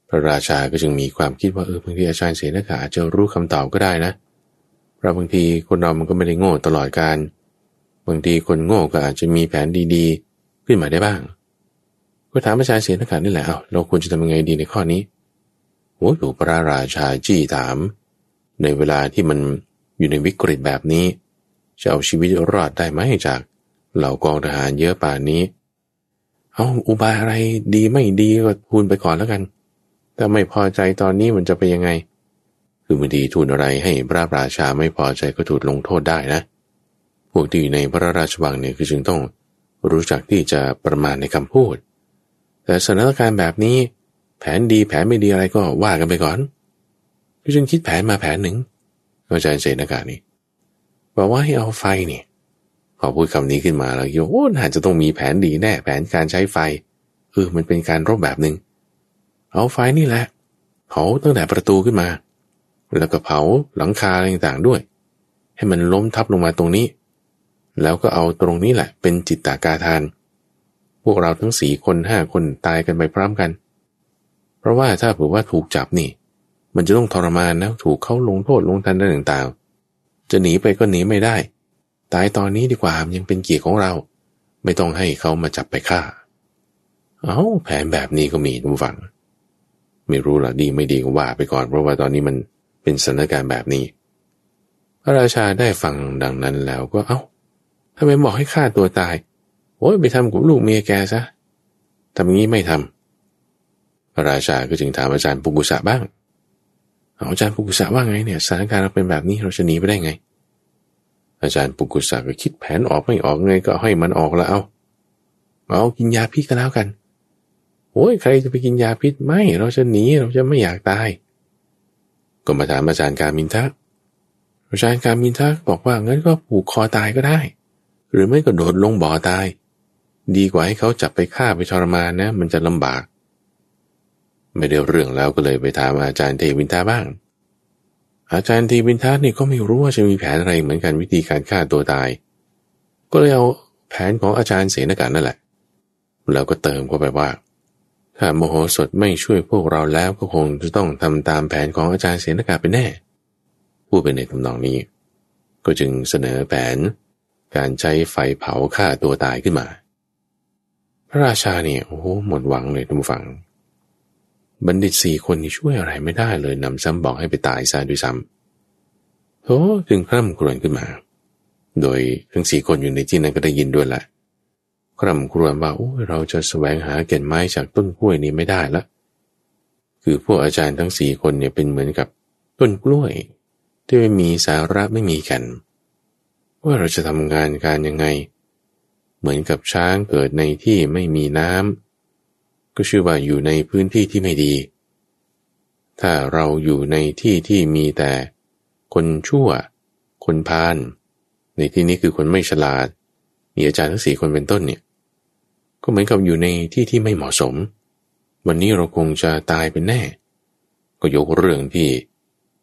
พระราชาก็จึงมีความคิดว่าเออบางทีอาจารย์เสนากาอาจจะรู้คำตอบก็ได้นะเพราะบางทีคนเรามันก็ไม่ได้โง่ตลอดการบางทีคนโง่ก็อาจจะมีแผนดีๆ ขึ้นมาได้บ้าง ก็ถามอาจารย์เสนากานี่แหละเอาเราควรจะทำยังไงดีในข้อนี้โอ้ถูกพระราชาจี้ถาม ในเวลาที่มันอยู่ในวิกฤตแบบนี้ จะเอาชีวิตรอดได้ไหมจาก เหล่ากองทหารเยอะป่านนี้ เอาอุบายอะไรดีไม่ดีก็พูนไปก่อนแล้วกัน แต่ไม่พอใจตอนนี้มันจะไปยังไง คือบางทีทูลอะไรให้พระราชาไม่พอใจก็ถูกลงโทษได้นะ พวกที่อยู่ในพระราชวังเนี่ยคือจึงต้องรู้จักที่จะประมาณในคำพูด แต่สถานการณ์แบบนี้ แผนดีแผนไม่ดีอะไรก็ว่ากันไปก่อนก็จึงคิดแผนมาแผนหนึ่งอาจารย์เสนากานี่บอกว่าให้เอาไฟนี่พอพูดคำนี้ขึ้นมาแล้วโยโอ้น่าจะต้องมีแผนดีแน่ แผนการใช้ไฟเออมันเป็นการรบแบบหนึ่งเอาไฟนี่แหละเผาตั้งแต่ประตูขึ้นมา แล้วก็เผาหลังคาอะไรต่างๆด้วย ให้มันล้มทับลงมาตรงนี้ แล้วก็เอาตรงนี้แหละ เป็นจิตตากาทาน พวกเราทั้งสี่คนห้าคนตายกันไปพร้อมกัน เพราะว่าถ้าเผื่อว่าถูกจับนี่ มันจะต้องทรมานนะถูกเขาลงโทษลงทันได้ต่างๆ จะหนีไปก็หนีไม่ได้ ตายตอนนี้ดีกว่ายังเป็นเกียรติของเรา ไม่ต้องให้เขามาจับไปฆ่า เอา้าแผนแบบนี้ก็มีทุกฝัง ไม่รู้ละดีไม่ดีก็ว่าไปก่อนเพราะว่าตอนนี้มันเป็นสถานการณ์แบบนี้ พระราชาได้ฟังดังนั้นแล้วก็เอา้าทำไมบอกให้ฆ่าตัวตาย อ้ยไปทำกับลูกเมียแกซะทำอย่างนี้ไม่ทำพระราชาก็จึงถามอาจารย์ปุกุสะบ้างอาจารย์ปุกุสะว่าไงเนี่ยสถานการณ์เราเป็นแบบนี้เราจะหนีไปได้ไง อาจารย์ปุกุสะก็คิดแผนออกไม่ออกไงก็ให้มันออกแล้วเอาเอากินยาพิษกันแล้วกันโอ้ยใครจะไปกินยาพิษไม่เราจะหนีเราจะไม่อยากตายก็มาถามอาจารย์การมินทักอาจารย์การมินทักบอกว่างั้นก็ผูกคอตายก็ได้ หรือไม่ก็โดดลงบ่อตาย ดีกว่าให้เขาจับไปฆ่าไปทรมานนะ มันจะลำบาก ไม่ได้เรื่องแล้วก็เลยไปถามอาจารย์เทวินทาบ้าง อาจารย์เทวินทานี่ก็ไม่รู้ว่าจะมีแผนอะไรเหมือนกันวิธีการฆ่าตัวตาย ก็เลยเอาแผนของอาจารย์เสนากันนั่นแหละ แล้วก็เติมเข้าไปว่า ถ้ามโหสถไม่ช่วยพวกเราแล้วก็คงจะต้องทำตามแผนของอาจารย์เสนกะไปแน่ผู้เป็นในตำนองนี้ ก็จึงเสนอแผนการใช้ไฟเผาฆ่าตัวตายขึ้นมา ระราชาเนี่ยโอ้โหหมดหวังเลยทุกฝัง บัณฑิตสี่คนนี่ช่วยอะไรไม่ได้เลยนำซ้ำบอกให้ไปตายซะด้วยซ้ำโอ้จึงคร่ำครวญขึ้นมา โดยทั้งสี่คนอยู่ในที่นั้นก็ได้ยินด้วยแหละคร่ำครวญว่าโอ้เราจะแสวงหาแก่นไม้จากต้นกล้วยนี้ไม่ได้ละ คือพวกอาจารย์ทั้งสี่คนเนี่ยเป็นเหมือนกับต้นกล้วย ที่ไม่มีสาระไม่มีแก่นว่าเราจะทำงานการยังไง เหมือนกับช้างเกิดในที่ไม่มีน้ำก็ชื่อว่าอยู่ในพื้นที่ที่ไม่ดี ถ้าเราอยู่ในที่ที่มีแต่ คนชั่ว คนพาลในที่นี้คือคนไม่ฉลาด มีอาจารย์ทั้งสี่คนเป็นต้นเนี่ย ก็เหมือนกับอยู่ในที่ที่ไม่เหมาะสม วันนี้เราคงจะตายเป็นแน่ ก็ยกเรื่องที่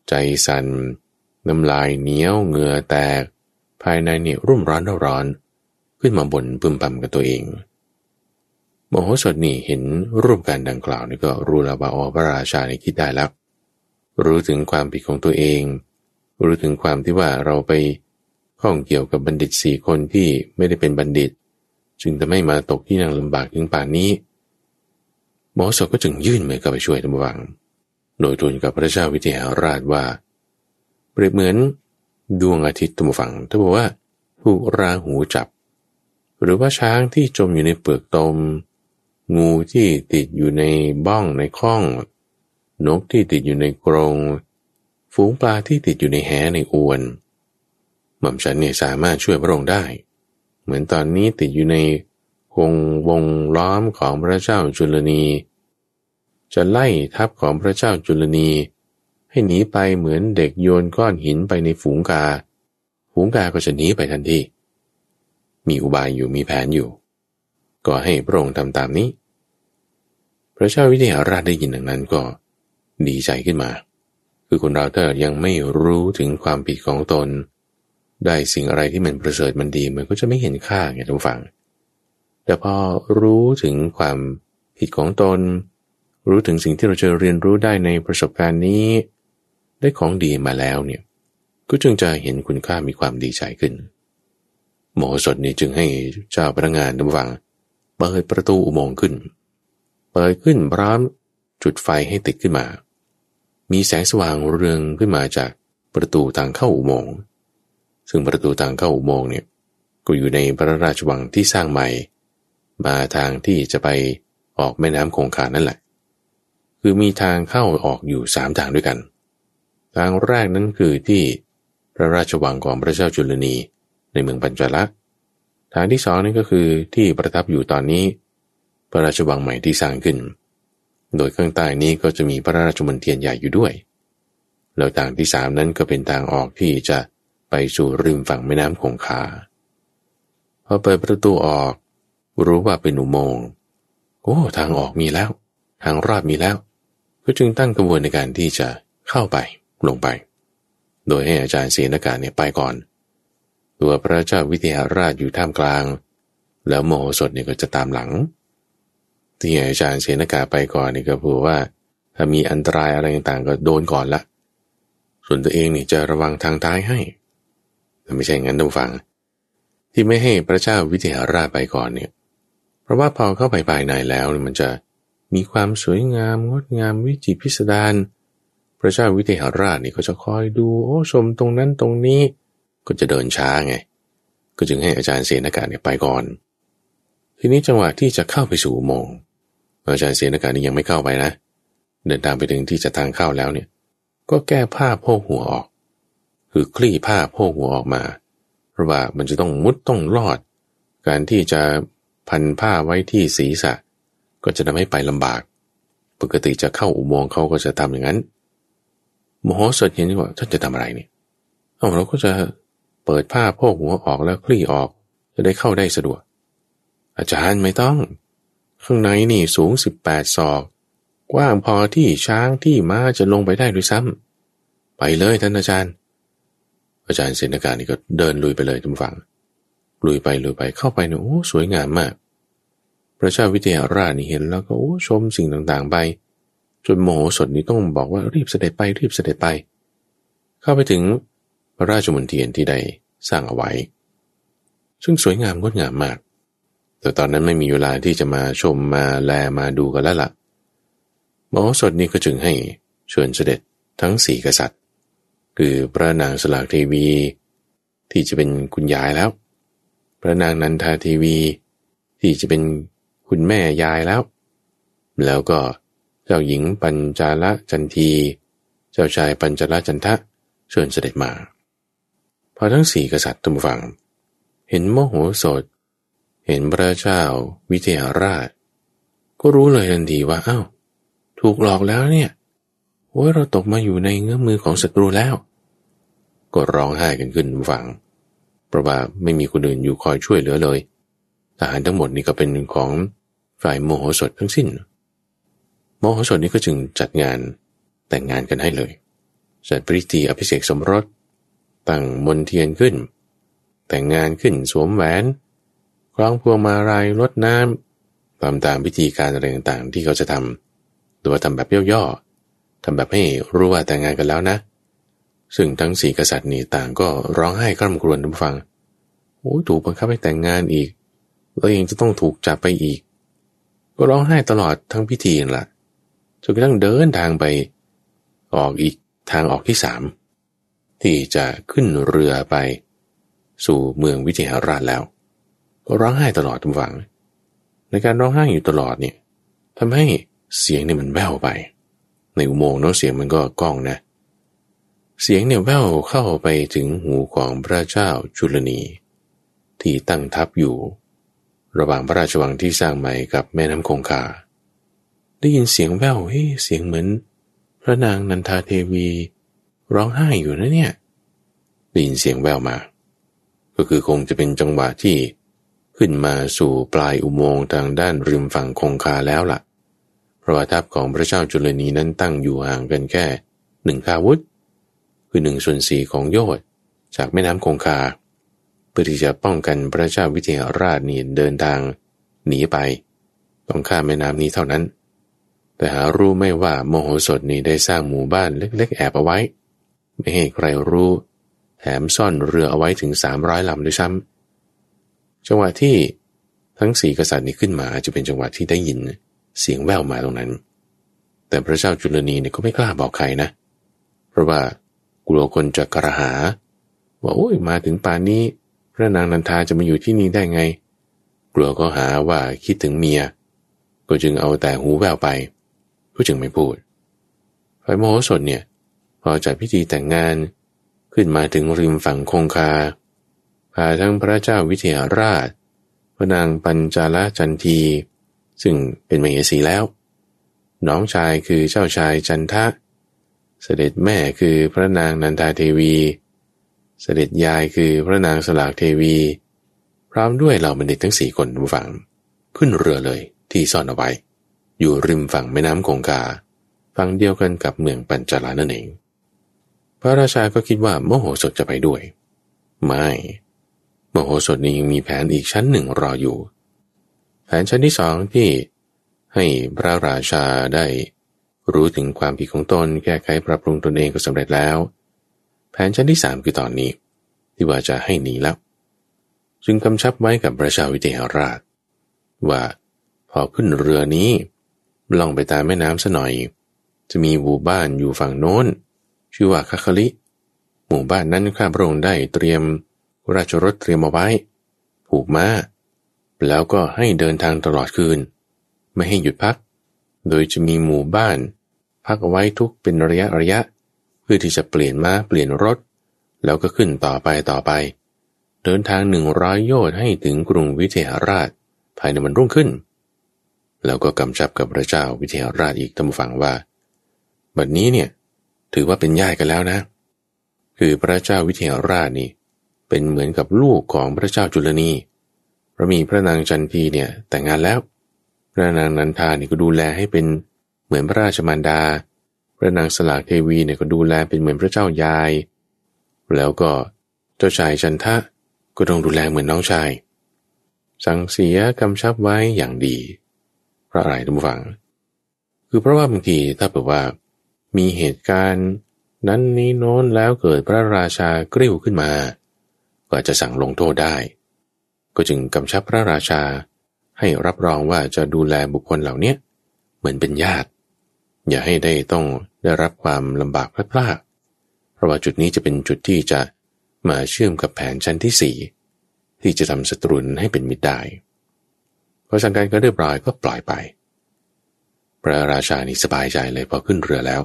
ใจสัน่นน้ำลายเหนียวเหงื่อแตก ภายในเนี่ยรุ่มร้อนร้อน ขึ้นมาบนพึมพำกับตัวเองมโหสถนี่เห็นรูปการดังกล่าวนี่ก็รู้แล้วว่าอ๋อพระราชาในคิดได้แล้วรู้ถึงความผิดของตัวเอง รู้ถึงความที่ว่าเราไปข้องเกี่ยวกับบัณฑิตสี่คนที่ไม่ได้เป็นบัณฑิต จึงจะไม่มาตกที่นั่งลำบากถึงป่านนี้หมอสดก็จึงยื่นมือกับไปช่วยทำวัง โดยทูลกับพระเจ้าวิเทหราชว่า เปรียบเหมือนดวงอาทิตย์ตุมฝังถ้าบอกว่าถูกราหูจับ หรือว่าช้างที่จมอยู่ในเปลือกตม งูที่ติดอยู่ในบ้องในข้อง นกที่ติดอยู่ในกรง ฝูงปลาที่ติดอยู่ในแหในอวน หม่อมฉันเนี่ยสามารถช่วยพระองค์ได้ เหมือนตอนนี้ติดอยู่ในวงวงล้อมของพระเจ้าจุลนี จะไล่ทัพของพระเจ้าจุลนี ให้หนีไปเหมือนเด็กโยนก้อนหินไปในฝูงกา ฝูงกาก็จะหนีไปทันที มีอุบายอยู่มีแผนอยู่ ก็ให้พระองค์ทำตามนี้ พระเจ้าวิเทหราชได้ยินดังนั้นก็ดีใจขึ้นมา คือคนเราถ้ายังไม่รู้ถึงความผิดของตน ได้สิ่งอะไรที่มันประเสริฐมันดีมันก็จะไม่เห็นค่าไงทุกฝั่งแต่พอรู้ถึงความผิดของตน รู้ถึงสิ่งที่เราจะเรียนรู้ได้ในประสบการณ์นี้ ได้ของดีมาแล้วเนี่ยก็จึงจะเห็นคุณค่ามีความดีใจขึ้น หมอสดนี้จึงให้เจ้าพนักงานดำวังเปิดประตูอุโมงค์ขึ้น เปิดขึ้นพร้อมจุดไฟให้ติดขึ้นมา มีแสงสว่างเรืองขึ้นมาจากประตูทางเข้าอุโมงค์ซึ่งประตูทางเข้าอุโมงค์เนี่ยก็อยู่ในพระราชวังที่สร้างใหม่ มาทางที่จะไปออกแม่น้ำคงคานั่นแหละ คือมีทางเข้าออกอยู่สามทางด้วยกัน ทางแรกนั้นคือที่พระราชวังของพระเจ้าจุลนี ในเมืองปัญจลักษณ์ทางที่สองนั่ก็คือที่ประทับอยู่ตอนนี้ พระราชวังใหม่ที่สร้างขึ้น โดยข้างใต้นี้ก็จะมีพระราชมณฑียนใหญ่อยู่ด้วย แล้วทางที่สามนั้นก็เป็นทางออกที่จะไปสู่ริมฝั่งแม่น้ำคงคาพอเปิดประตูออกรู้ว่าเป็นอุโมงค์โอ้ทางออกมีแล้ว ทางรอดมีแล้ว ก็จึงตั้งกระบวนในการที่จะเข้าไปลงไป โดยให้อาจารย์เสนากาเนี่ยไปก่อน ตัวพระเจ้าวิเทหราชอยู่ท่ามกลาง แล้วโมโหสถเนี่ยก็จะตามหลัง ที่อาจารย์เสนากาไปก่อนนี่ก็พูดว่า ถ้ามีอันตรายอะไรต่างๆ ก็โดนก่อนละ ส่วนตัวเองนี่จะระวังทางท้ายให้แต่ไม่ใช่งั้นต้องฟัง ที่ไม่ให้พระเจ้าวิเทหราชไปก่อนเนี่ย เพราะว่าพอเข้าไปภายในแล้วมันจะมีความสวยงามงดงามวิจิตพิสดารพระเจ้าวิเทหราชนี่ก็จะคอยดู โอ้ชมตรงนั้นตรงนี้ ก็จะเดินช้าไง ก็จึงให้อาจารย์เสนากาเนี่ยไปก่อน ทีนี้จังหวะที่จะเข้าไปสู่โมงอาจารย์เสนากานี่ยังไม่เข้าไปนะ เดินตามไปถึงที่จะทางเข้าแล้วเนี่ย ก็แก้ผ้าโพกหัวออก คือคลี่ผ้าโพกหัวออกมา เพราะว่ามันจะต้องมุดต้องลอด การที่จะพันผ้าไว้ที่ศีรษะ ก็จะทำให้ไปลำบาก ปกติจะเข้าอุโมงค์เขาก็จะทำอย่างนั้นมโหสถเห็นว่าท่านจะทำอะไรเนี่ยเอาเราก็จะ เปิดผ้าโพกหัวออกแล้วคลี่ออก จะได้เข้าได้สะดวก อาจารย์ไม่ต้อง ข้างในนี่สูงสิบแปดศอก กว้างพอที่ช้างที่ม้าจะลงไปได้ด้วยซ้ำไปเลยท่านอาจารย์ อาจารย์เสนาการนี่ก็เดินลุยไปเลยทุกฝั่งลุยไปลุยไปเข้าไปเนี่ยโอ้สวยงามมาก พระเจ้าวิเทหราชนี่เห็นแล้วก็โอ้ชมสิ่งต่างๆไปจนโมโหสดนี้ต้องบอกว่ารีบเสด็จไปรีบเสด็จไป เข้าไปถึง ราชมณฑียนที่ใดสร้างเอาไว้ ซึ่งสวยงามงดงามมาก แต่ตอนนั้นไม่มีเวลาที่จะมาชมมาแลมาดูกันแล้วละ่ะมโหสถนี้ก็จึงให้เชิญเสด็จทั้งสี่กษัตริย์ คือพระนางสลากเทวี ที่จะเป็นคุณยายแล้ว พระนางนันทาทีวี ที่จะเป็นคุณแม่ยายแล้ว แล้วก็เจ้าหญิงปัญจาละจันที เจ้าชายปัญจาละจันทะเชิญเสด็จมา พอทั้งสี่กษัตริย์ทุกฝัง เห็นโมโหสด เห็นพระเจ้าวิเทหราช ก็รู้เลยทันทีว่าอา้าวถูกหลอกแล้วเนี่ยโอ้ยเราตกมาอยู่ในเงื้อมือของศัตรูแล้ว ก็ร้องไห้กันขึ้นฝังเพราะว่าไม่มีคนอื่นอยู่คอยช่วยเหลือเลยทหารทั้งหมดนี่ก็เป็นของฝ่ายโมโหสถทั้งสิ้น โมโหสถนี่ก็จึงจัดงานแต่งงานกันให้เลยจัดปริธีอภิเษกสมรส ตั้งมนเทียนขึ้น แต่งงานขึ้นสวมแหวนคล้องพวงมาลัยลดน้ำตามตามพิธีการอะไรต่างๆ ที่เขาจะทำตัวทำแบบย่อๆทำแบบให้รู้ว่าแต่งงานกันแล้วนะ ซึ่งทั้งสี่กษัตริย์นี่ต่างก็ร้องไห้กร่ำกรวนทุกฟังโอ้ถูกบังคับให้แต่งงานอีก แล้วเองจะต้องถูกจับไปอีก ก็ร้องไห้ตลอดทั้งพิธีนั่นแหละจนกระทั่งเดินทางไป ออกอีกทางออกที่สาม ที่จะขึ้นเรือไป สู่เมืองวิเทหราชแล้ว ก็ร้องไห้ตลอดทุกฝัง ในการร้องไห้อยู่ตลอดเนี่ยทำให้เสียงเนี่ยมันแว่วไปในในอุโมงค์เนาะเสียงมันก็ก้องนะ เสียงเนี่ยแว่วเข้าไปถึงหูของพระเจ้าจุลนี ที่ตั้งทัพอยู่ ระหว่างพระราชวังที่สร้างใหม่กับแม่น้ำคงคาได้ยินเสียงแว่วเฮ้เสียงเหมือน พระนางนันทาเทวี ร้องไห้อยู่นะเนี่ยได้ยินเสียงแววมา ก็คือคงจะเป็นจังหวะที่ขึ้นมาสู่ปลายอุโมงค์ทางด้านริมฝั่งคงคาแล้วละ่ะ เพราะว่าทัพของพระเจ้าจุลนีนั้นตั้งอยู่ห่างกันแค่หนึ่งคาวุธ คือหนึ่งส่วนสี่ของโยชน์จากแม่น้ำคงคา เพื่อที่จะป้องกันพระเจ้าวิเทหราชนี่เดินทางหนีไป ต้องข้ามแม่น้ำนี้เท่านั้น แต่หารู้ไม่ว่าโมโหสถนี่ได้สร้างหมู่บ้านเล็กๆ แอบเอาไว้ ไม่ให้ใครรู้ แถมซ่อนเรือเอาไว้ถึงสามร้อยลำด้วยซ้ำจังหวะที่ทั้งสี่กษัตริย์นี้ขึ้นมาจะเป็นจังหวะที่ได้ยินเสียงแววมาตรงนั้น แต่พระเจ้าจุลนีเนี่ยก็ไม่กล้าบอกใครนะ เพราะว่ากลัวคนจะกระหา ว่าโอ้ยมาถึงป่านนี้พระนางนันทาจะมาอยู่ที่นี่ได้ไง กลัวก็หาว่าคิดถึงเมีย ก็จึงเอาแต่หูแววไป ก็จึงไม่พูดฝ่ายโมโหสดเนี่ย พอจัดพิธีแต่งงานขึ้นมาถึงริมฝั่งคงคา พาทั้งพระเจ้าวิเทหราช พระนางปัญจาลจันที ซึ่งเป็นมเหสีแล้ว น้องชายคือเจ้าชายจันทะ เสด็จแม่คือพระนางนันทาเทวี เสด็จยายคือพระนางสลากเทวี พร้อมด้วยเหล่าบัณฑิตทั้งสี่คนฝั่งขึ้นเรือเลยที่ซ่อนเอาไว้ อยู่ริมฝั่งแม่น้ำคงคาฝั่งเดียวกันกับเมืองปัญจาลานั่นเอง พระราชาก็คิดว่าโมโหสถจะไปด้วย ไม่โมโหสถนี้ยังมีแผนอีกชั้นหนึ่งรออยู่ แผนชั้นที่สองที่ให้พระราชาได้รู้ถึงความผิดของตน แก้ไขปรับปรุงตนเองก็สำเร็จแล้ว แผนชั้นที่สามคือตอนนี้ ที่ว่าจะให้หนีแล้ว จึงกำชับไว้กับพระชาวิเทหราช ว่าพอขึ้นเรือนี้ ล่องไปตามแม่น้ำซะหน่อย จะมีหมู่บ้านอยู่ฝั่งโน้น ชื่อว่าคาคลิ หมู่บ้านนั้นข้าพระองค์ได้เตรียมราชรถเตรียมเอาไว้ ผูกมา้า แล้วก็ให้เดินทางตลอดคืน ไม่ให้หยุดพัก โดยจะมีหมู่บ้าน พักเอาไว้ทุกเป็นระยะระยะ เพื่อที่จะเปลี่ยนมา้าเปลี่ยนรถ แล้วก็ขึ้นต่อไปต่อไป เดินทางหนึ่งร้อยโยชน์ให้ถึงกรุงวิเทหราช ภายในวันรุ่งขึ้น แล้วก็กำชับกับพระเจ้าวิเทหราชอีกตั้งฟังว่า บัดนี้เนี่ย ถือว่าเป็นญาติกันแล้วนะ คือพระเจ้าวิเทหราชนี่ เป็นเหมือนกับลูกของพระเจ้าจุลนีราะมีพระนางจันทีเนี่ยแต่งงานแล้ว พระนางนันทานี่ก็ดูแลให้เป็นเหมือนพระราชมารดา พระนางสลากเทวีเนี่ยก็ดูแลเป็นเหมือนพระเจ้ายาย แล้วก็เจ้าชายจันทะก็ต้องดูแลเหมือนน้องชาย สั่งเสียกำชับไว้อย่างดี พระอะไรทุกฝัง คือเพราะว่าบางทีถ้าเปิดว่า มีเหตุการณ์ นั้นนี้โน้นแล้วเกิดพระราชากริ้วขึ้นมา ก็จะสั่งลงโทษได้ ก็จึงกำชับพระราชาให้รับรองว่าจะดูแลบุคคลเหล่านี้เหมือนเป็นญาติ อย่าให้ได้ต้องได้รับความลำบากพลาดพลาดเพราะว่าจุดนี้จะเป็นจุดที่จะมาเชื่อมกับแผนชั้นที่สี่ที่จะทำศัตรูนให้เป็นมิตรได้พอสั่งการก็เรียบร้อยก็ปล่อยไป พระราชานี่สบายใจเลยพอขึ้นเรือแล้ว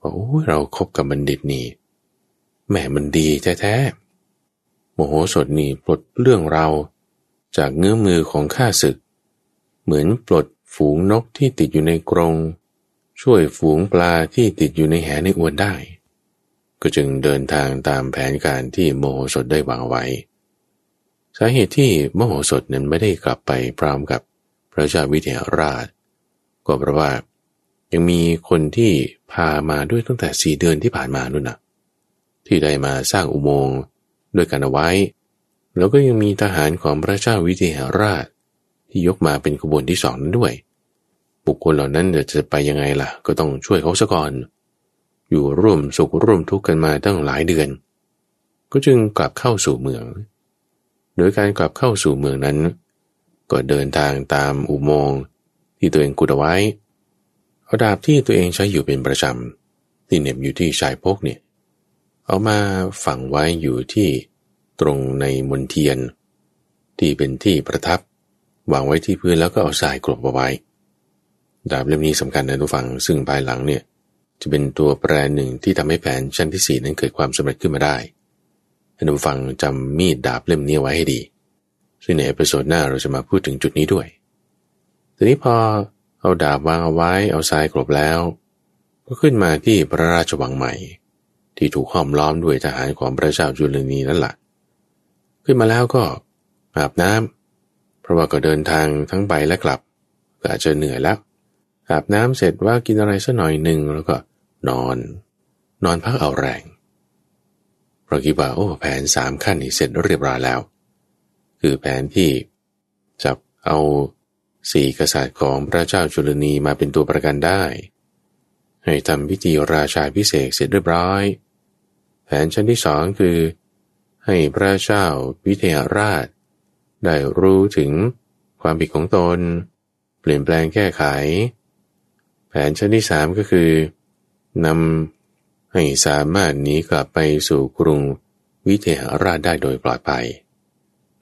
ว่าโอ้เราครบกับบัณฑิตนี่แหมมันดีแท้โมโหสดนี่ปลดเรื่องเราจากเงื้อมือของข้าศึก เหมือนปลดฝูงนกที่ติดอยู่ในกรง ช่วยฝูงปลาที่ติดอยู่ในแหในอวนได้ ก็จึงเดินทางตามแผนการที่โมโหสดได้วางไว้ สาเหตุที่โมโหสดนั้นไม่ได้กลับไปพร้อมกับพระเจ้าวิเทหราช ก็เพราะว่า ยังมีคนที่พามาด้วยตั้งแต่สี่เดือนที่ผ่านมานู่นนะที่ได้มาสร้างอุโมงค์ด้วยกันเอาไว้ แล้วก็ยังมีทหารของพระเจ้าวิเทหราช ที่ยกมาเป็นขบวนที่สองนั้นด้วย บุคคลเหล่านั้นจะไปยังไงล่ะ ก็ต้องช่วยเขาซะก่อน อยู่ร่วมสุขร่วมทุกข์กันมาตั้งหลายเดือน ก็จึงกลับเข้าสู่เมือง โดยการกลับเข้าสู่เมืองนั้น ก็เดินทางตามอุโมงค์ที่ตัวเองกุดเอาไว้ เอาดาบที่ตัวเองใช้อยู่เป็นประจำที่เหน็บอยู่ที่ชายพกเนี่ยเอามาฝังไว้อยู่ที่ตรงในมนเทียน ที่เป็นที่ประทับวางไว้ที่พื้นแล้วก็เอาทรายกลบเอาไว้ ดาบเล่มนี้สำคัญนะทุกฝังซึ่งภายหลังเนี่ยจะเป็นตัวแปรหนึ่งที่ทำให้แผนชั้นที่สี่นั้นเกิดความสำเร็จขึ้นมาได้ท่านผู้ฟังจำมีดดาบเล่มนี้ไว้ให้ดีซึ่งใน episode หน้าเราจะมาพูดถึงจุดนี้ด้วย ทีนี้พอ เอาดาบวางเอาไว้เอาทรายกลบแล้ว ก็ขึ้นมาที่พระราชวังใหม่ ที่ถูกห้อมล้อมด้วยทหารของพระเจ้าจุลนีนั่นแหละขึ้นมาแล้วก็อาบน้ำเพราะว่าก็เดินทางทั้งไปและกลับก็อาจจะเหนื่อยแล้วอาบน้ำเสร็จว่ากินอะไรสักหน่อยหนึ่งแล้วก็นอน นอนพักเอาแรงเราคิดว่าโอ้แผนสามขั้นนี้เสร็จเรียบร้อยแล้ว คือแผนที่จับเอา สี่กษัตริย์ของพระเจ้าจุลนีมาเป็นตัวประกันได้ ให้ทำพิธีราชาพิเศษเสร็จเรียบร้อย แผนชั้นที่สองคือ ให้พระเจ้าวิเทหราช ได้รู้ถึงความผิดของตน เปลี่ยนแปลงแก้ไข แผนชั้นที่สามก็คือนำให้สามารถหนีกลับไปสู่กรุงวิเทหราชได้โดยปลอดภัย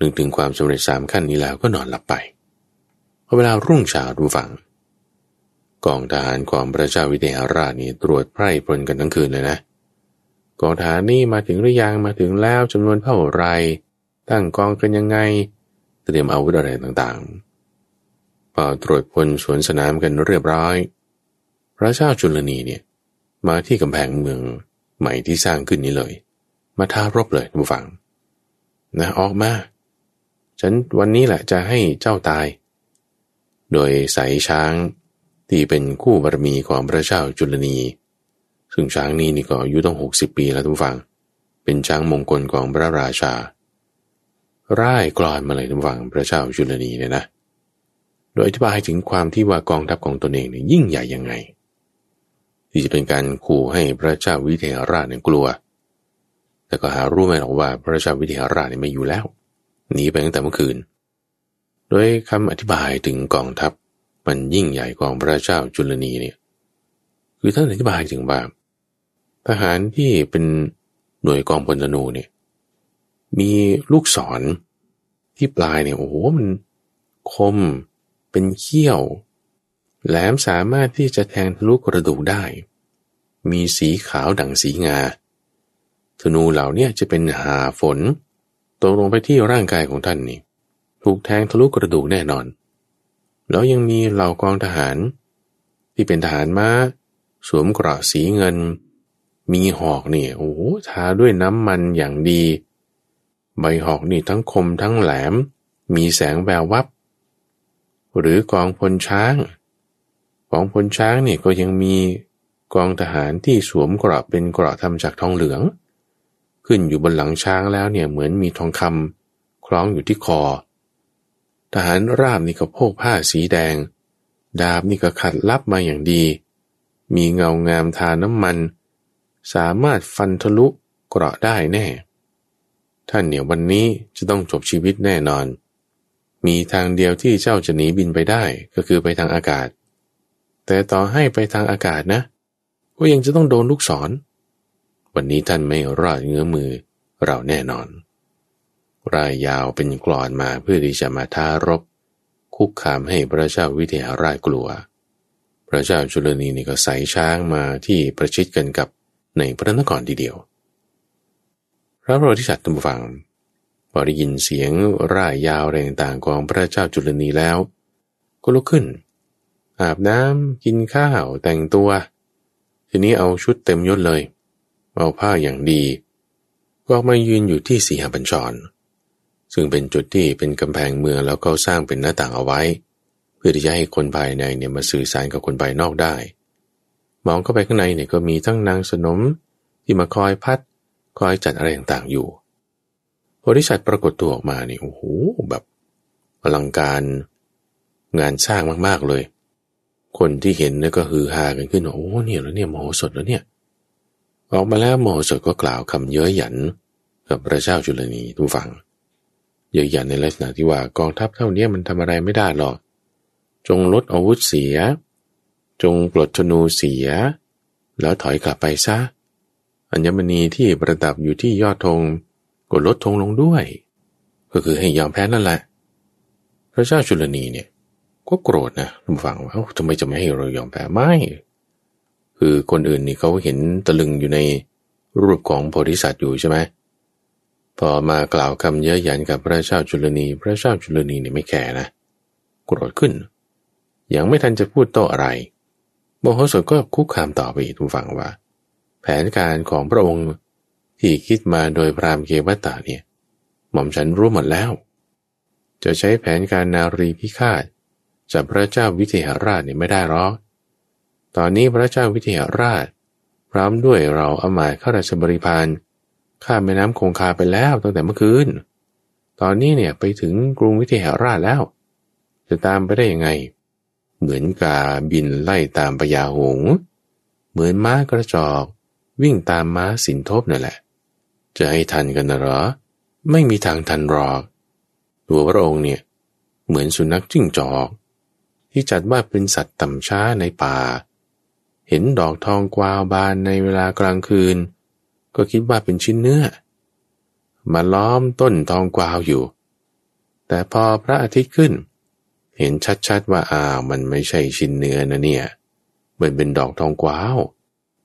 นึกถึงความสำเร็จสามขั้นนี้แล้วก็นอนหลับไป พอเวลารุ่งเช้าดูฝัง กองทหารของพระเจ้าวิเทหราชนี่ตรวจไพร่พลกันทั้งคืนเลยนะ กองทหารนี่มาถึงหรือยังมาถึงแล้วจำนวนเท่าไร ตั้งกองกันยังไง เตรียมอาวุธอะไรต่างๆพอตรวจพลสวนสนามกันเรียบร้อย พระเจ้าจุลนีเนี่ยมาที่กำแพงเมืองใหม่ที่สร้างขึ้นนี้เลย มาท้ารบเลยทุกฝัง นะออกมา ฉันวันนี้แหละจะให้เจ้าตาย โดยใส่ช้างที่เป็นคู่บารมีของพระเจ้าจุลนี ซึ่งช้างนี้นี่ก็อายุต้องหกสิบปีแล้วทุกฝัง เป็นช้างมงคลของพระราชา ร่ายกลอนมาเลยทุกฝังพระเจ้าจุลนีเนี่ยนะ โดยอธิบายถึงความที่ว่ากองทัพของตนเองเนี่ยยิ่งใหญ่ยังไง ที่จะเป็นการขู่ให้พระเจ้าวิเทหราชเนี่ยกลัว แต่ก็หารู้ไหมหรอกว่าพระเจ้าวิเทหราชเนี่ยไม่อยู่แล้ว หนีไปตั้งแต่เมื่อคืน โดยคำอธิบายถึงกองทัพมันยิ่งใหญ่ของพระเจ้าจุลนีเนี่ยคือท่านอธิบายถึงว่าทหารที่เป็นหน่วยกองพลธนูเนี่ยมีลูกศรที่ปลายเนี่ยโอ้โหมันคมเป็นเขี้ยว แหลมสามารถที่จะแทงทะลุกระดูกได้ มีสีขาวดังสีงา ธนูเหล่านี้จะเป็นหาฝนตกลงไปที่ร่างกายของท่านนี่ ถูกแทงทะลุกระดูกแน่นอน แล้วยังมีเหล่ากองทหาร ที่เป็นทหารม้า สวมเกราะสีเงิน มีหอกนี่โอ้ทาด้วยน้ำมันอย่างดี ใบหอกนี่ทั้งคมทั้งแหลม มีแสงแวววับ หรือกองพลช้างของพลช้างเนี่ยก็ยังมีกองทหารที่สวมกรอบเป็นกรอบทำจากทองเหลือง ขึ้นอยู่บนหลังช้างแล้วเนี่ยเหมือนมีทองคำคล้องอยู่ที่คอ ทหารราบนี่ก็โพกผ้าสีแดง ดาบนี่ก็ขัดลับมาอย่างดี มีเงางามทาน้ำมัน สามารถฟันทะลุเกราะได้แน่ ท่านเหนี่ยวันนี้จะต้องจบชีวิตแน่นอน มีทางเดียวที่เจ้าจะหนีบินไปได้ก็คือไปทางอากาศ แต่ต่อให้ไปทางอากาศนะ ก็ยังจะต้องโดนลูกศร วันนี้ท่านไม่รอดเงื้อมือเราแน่นอน รายยาวเป็นกรอนมาเพื่อที่จะมาท้ารบ คุกคามให้พระเจ้าวิเทหราชกลัว พระเจ้าจุลนีนี่ก็ใส่ช้างมาที่ประชิดกันกับในพระนครทีเดียว พระโพธิสัตว์ตั้งฟังพอได้ยินเสียงร่ายยาวแรงต่างของพระเจ้าจุลนีแล้ว ก็ลุกขึ้น อาบน้ำกินข้าวแต่งตัว ทีนี้เอาชุดเต็มยศเลย เอาผ้าอย่างดีก็มายืนอยู่ที่สีหบัญชร ซึ่งเป็นจุดที่เป็นกำแพงเมืองแล้วก็สร้างเป็นหน้าต่างเอาไว้ เพื่อที่จะให้คนภายในเนี่ยมาสื่อสารกับคนภายนอกได้ มองเข้าไปข้างในเนี่ยก็มีทั้งนางสนมที่มาคอยพัด คอยจัดอะไรต่างๆอยู่โพธิสัตว์ปรากฏตัวออกมาเนี่ยโอ้โหแบบอลังการงานสร้างมากๆเลย คนที่เห็นเนี่ยก็ฮือฮากันขึ้นโอ้เนี่ยแล้วเนี่ยมโหสถแล้วเนี่ยออกมาแล้วมโหสถก็กล่าวคำเย้ยหยัน กับพระเจ้าจุลนีทุกฝัง เย้ยหยันในลักษณะที่ว่ากองทัพเท่านี้มันทำอะไรไม่ได้หรอก จงลดอาวุธเสีย จงปลดธนูเสีย แล้วถอยกลับไปซะ อัญมณีที่ประดับอยู่ที่ยอดธงก็ลดธงลงด้วย ก็คือให้ยอมแพ้นั่นแหละ พระเจ้าจุลนีเนี่ย ก็โกรธนะทุกฝั่งว่าทำไมจะไม่ให้เรายอมแพ้ไม่ คือคนอื่นนี่เขาเห็นตะลึงอยู่ในรูปของโพธิสัตว์อยู่ใช่ไหม พอมากล่าวคำเย้ยหยันกับพระเจ้าจุลนี พระเจ้าจุลนีเนี่ยไม่แคร์นะโกรธขึ้น ยังไม่ทันจะพูดโต้อะไรโมโหสถก็คุกคามต่อไปอีกทุกฝั่งว่า แผนการของพระองค์ที่คิดมาโดยพรามเกวัตตาเนี่ย หม่อมฉันรู้หมดแล้ว จะใช้แผนการนารีพิฆาตจับพระเจ้าวิเทหราชเนี่ยไม่ได้หรอกตอนนี้พระเจ้าวิเทหราช พร้อมด้วยเราอามาข้าราชบริพาร ข้ามแม่น้ำคงคาไปแล้วตั้งแต่เมื่อคืน ตอนนี้เนี่ยไปถึงกรุงวิเทหราชแล้ว จะตามไปได้ยังไง เหมือนกาบินไล่ตามปยาหง เหมือนม้ากระจอก วิ่งตามม้าสินทบนั่นแหละ จะให้ทันกันนะหรอ ไม่มีทางทันหรอก ตัวพระองค์เนี่ย เหมือนสุนัขจิ้งจอก ที่จัดว่าเป็นสัตว์ต่ำช้าในป่า เห็นดอกทองกวาวบานในเวลากลางคืน ก็คิดว่าเป็นชิ้นเนื้อ มาล้อมต้นทองกวาวอยู่ แต่พอพระอาทิตย์ขึ้น เห็นชัดๆว่าอ้าวมันไม่ใช่ชิ้นเนื้อนะเนี่ยมันเป็นดอกทองกวาว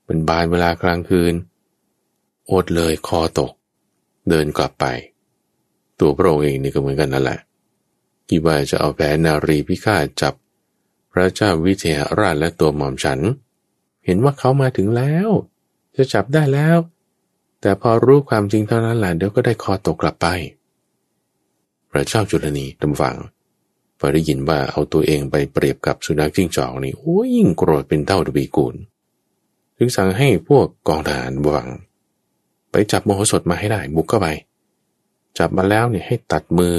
มันบานเวลากลางคืน อดเลยคอตก เดินกลับไป ตัวพระองค์เองนี่ก็เหมือนกันนั่นแหละคิดว่าจะเอาแผนนารีพิฆาตจับ พระเจ้าวิเทหราชและตัวหม่อมฉัน เห็นว่าเขามาถึงแล้ว จะจับได้แล้ว แต่พอรู้ความจริงเท่านั้นแหละเดี๋ยวก็ได้คอตกกลับไป พระเจ้าจุลนีตำฟังพอได้ยินว่าเอาตัวเองไปเปรียบกับสุนัขจิ้งจอกนี่โอ้ยิ่งโกรธเป็นเท่าทวีกูล ถึงสั่งให้พวกกองทหารบวัง ไปจับโมโหสถมาให้ได้บุกเข้าไป จับมาแล้วเนี่ยให้ตัดมือ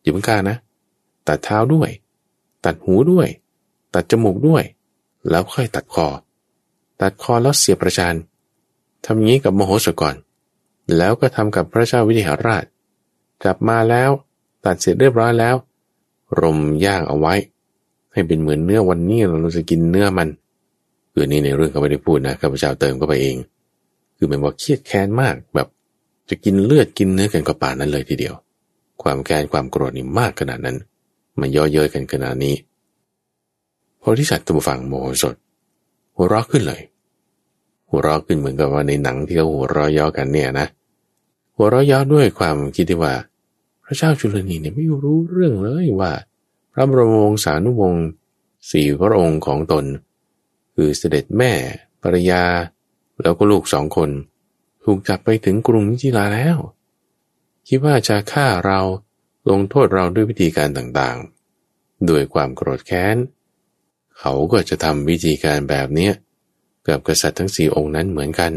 อย่าเพิ่งกล้านะ ตัดเท้าด้วย ตัดหูด้วย ตัดจมูกด้วย แล้วค่อยตัดคอ ตัดคอแล้วเสียบประจานทำอย่างนี้กับโมโหสถก่อน แล้วก็ทำกับพระเจ้าวิเทหราชกลับมาแล้วตัดเสร็จเรียบร้อยแล้ว รมย่างเอาไว้ ให้เป็นเหมือนเนื้อวันนี้เราจะกินเนื้อมันคือนี่ในเรื่องเขาไม่ได้พูดนะข้าพเจ้าเติมก็ไปเอง คือเหมือนว่าเครียดแค้นมากแบบจะกินเลือดกินเนื้อกันกับป่านั้นเลยทีเดียว ความแค้นความโกรธนี่มากขนาดนั้น มันย่อเย้ยกันขนาดนี้พอที่สัตว์ตัวฟังโมโหสดหัวเราะขึ้นเลย หัวเราะขึ้นเหมือนกับว่าในหนังที่เขาหัวเราะย่อกันเนี่ยนะ หัวเราะยอด้วยความคิดที่ว่า พระเจ้าจุลนีเนี่ยไม่รู้เรื่องเลยว่า พระบรมวงศานุวงศ์สี่พระองค์ของตน คือเสด็จแม่ภรรยา แล้วก็ลูกสองคน ถูกจับไปถึงกรุงมิจิลาแล้ว คิดว่าจะฆ่าเราลงโทษเราด้วยวิธีการต่างๆ ด้วยความโกรธแค้น เขาก็จะทำวิธีการแบบนี้กับกษัตริย์ทั้งสี่องค์นั้นเหมือนกัน